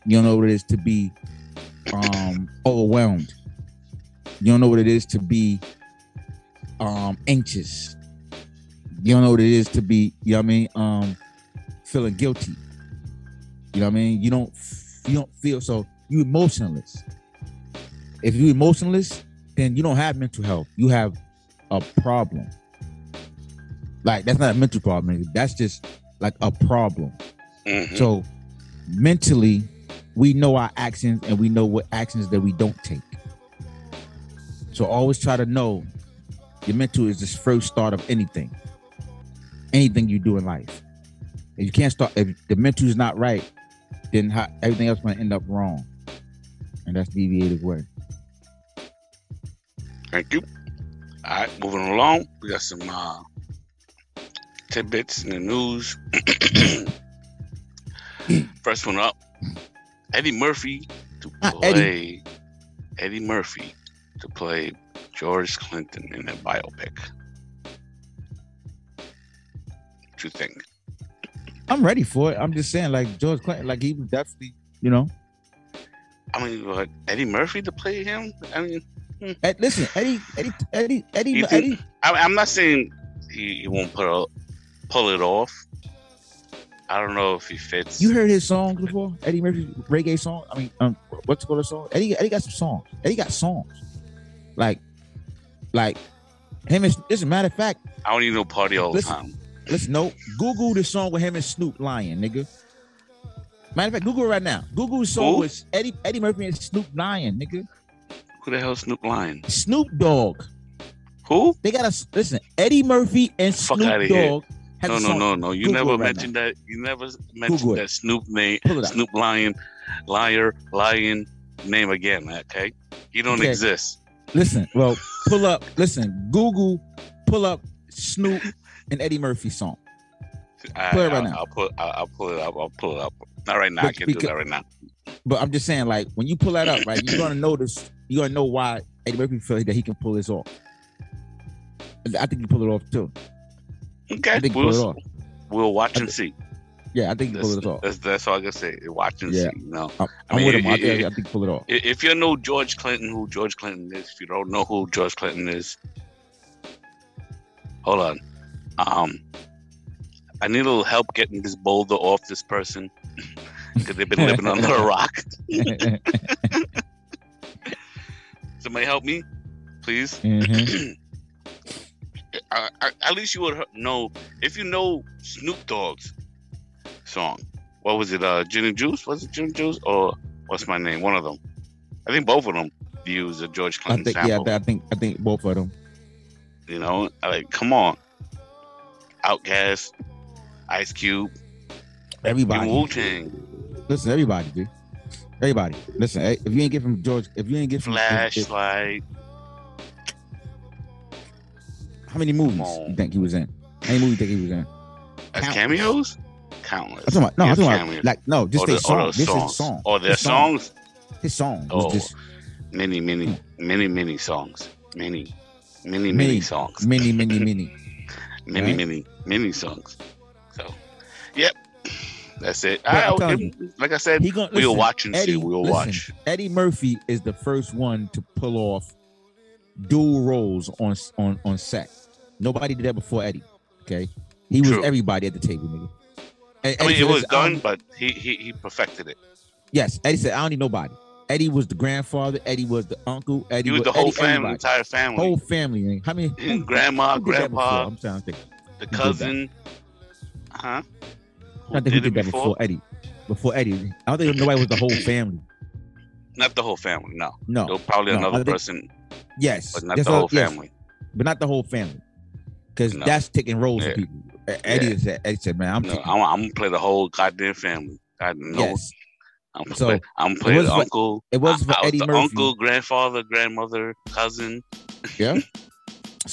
You don't know what it is to be um overwhelmed. You don't know what it is to be um anxious. You don't know what it is to be, you know what I mean, um feeling guilty. You know what I mean? You don't you don't feel so you emotionless. If you emotionless, then you don't have mental health. You have a problem. Like that's not a mental problem. That's just like a problem. Mhm. So mentally, we know our actions and we know what actions that we don't take. So always try to know your mental is the first start of anything. Anything you do in life. If you can't start, if the mental is not right, then how, everything else might end up wrong. And that's deviated way. Thank you. All right, moving along. We got some uh, tidbits in the news. (clears throat) First one up Eddie Murphy to Ah, play Eddie. Eddie. Murphy to play George Clinton in a biopic. What you think? I'm ready for it. I'm just saying, like George Clinton, like he was definitely, you know. I mean, what, Eddie Murphy to play him? I mean, Ed, listen, Eddie, Eddie, Eddie, Eddie, You Eddie. think- I, I'm not saying he, he won't put a, pull it off. I don't know if he fits. You heard his songs before? Eddie Murphy's reggae song. I mean, um, what's called a song? Eddie, Eddie got some songs. Eddie got songs. Like, like him as a matter of fact, I don't even know party all the time. Listen, no, Google the song with him and Snoop Lion, nigga. Matter of fact, Google right now. Google the song Who? Eddie Eddie Murphy and Snoop Lion, nigga. Who the hell is Snoop Lion? Snoop Dogg. Who? They got a Listen, Eddie Murphy and Fuck Snoop. Dogg. No, no, no, no. You Google never right mentioned that. You never mentioned Google it. that Snoop name, Pull it up. Snoop Lion, liar, lion name again. Okay, he don't Okay. exist. Listen, well, pull up. Listen, Google, pull up Snoop and Eddie Murphy song. I, Pull it right I'll, now. I'll pull. I'll, I'll pull it up. I'll pull it up. Not right now. I can't do that right now. But I'm just saying, like, when you pull that up, right, you're gonna notice, you're gonna know why Eddie Murphy feels that he can pull this off. I think he pull it off too. Okay, I think he pull it we'll, off. we'll watch and see. Yeah, I think he it off. that's, that's all I can say. Watch and Yeah. see. Know, I'm, I mean, with him. I it- think, it- I think pull it off. If you know George Clinton, who George Clinton is, if you don't know who George Clinton is, hold on. Um, I need a little help getting this boulder off this person (laughs) because they've been living under a rock. (laughs) Somebody help me, please. Mhm. (clears throat) I, I, at least you would know if you know Snoop Dogg's song. What was it? Uh, Gin and Juice? Was it Gin and Juice or what's my name? One of them. I think both of them use a George I Clinton think, yeah. I think, I think both of them. You know, like come on, Outkast, Ice Cube, Everybody. Wu Tang, Listen, everybody, dude. Everybody. Listen, if you ain't get from George, if you ain't get from Flashlight. how many movies you think he was in? How many movies you think he was in? As cameos? Countless. I'm talking about, no, I'm talking about like no, just their song. This is songs. his song. Or their His song. songs. His song Oh, just many, many, many, many songs. Many, many, many, Many. songs. many, many, (laughs) many. many, right? many, many songs. So, yep, that's it. I, telling like I said, gonna we'll listen, watch and Eddie, see. We'll listen, watch. Eddie Murphy is the first one to pull off dual roles on on on set. Nobody did that before Eddie. Okay, he was everybody at the table, nigga. And I mean, it was "Listen, I don't done, but he he he perfected it. Yes, Eddie said, I don't need nobody. Eddie was the grandfather. Eddie was the uncle. Eddie He was the whole Eddie, family, everybody. entire family, Whole family. man. How many? (laughs) who- grandma, who before? grandpa, I'm trying to think. the cousin. Huh? I think who did that before Eddie. Before Eddie, I don't think nobody was the whole family. Not the whole family. No, No. There was probably No, another think- person, Yes, but not the whole yes, family. but not the whole family, because No. that's taking roles Yeah. for people. Eddie Yeah. said, Eddie said, man, I'm No. I'm, I'm gonna play the whole goddamn family. I know. yes, I'm So, play, I'm gonna play was for- uncle. it was I- for I was Eddie the Murphy. uncle, grandfather, grandmother, cousin. Yeah. (laughs)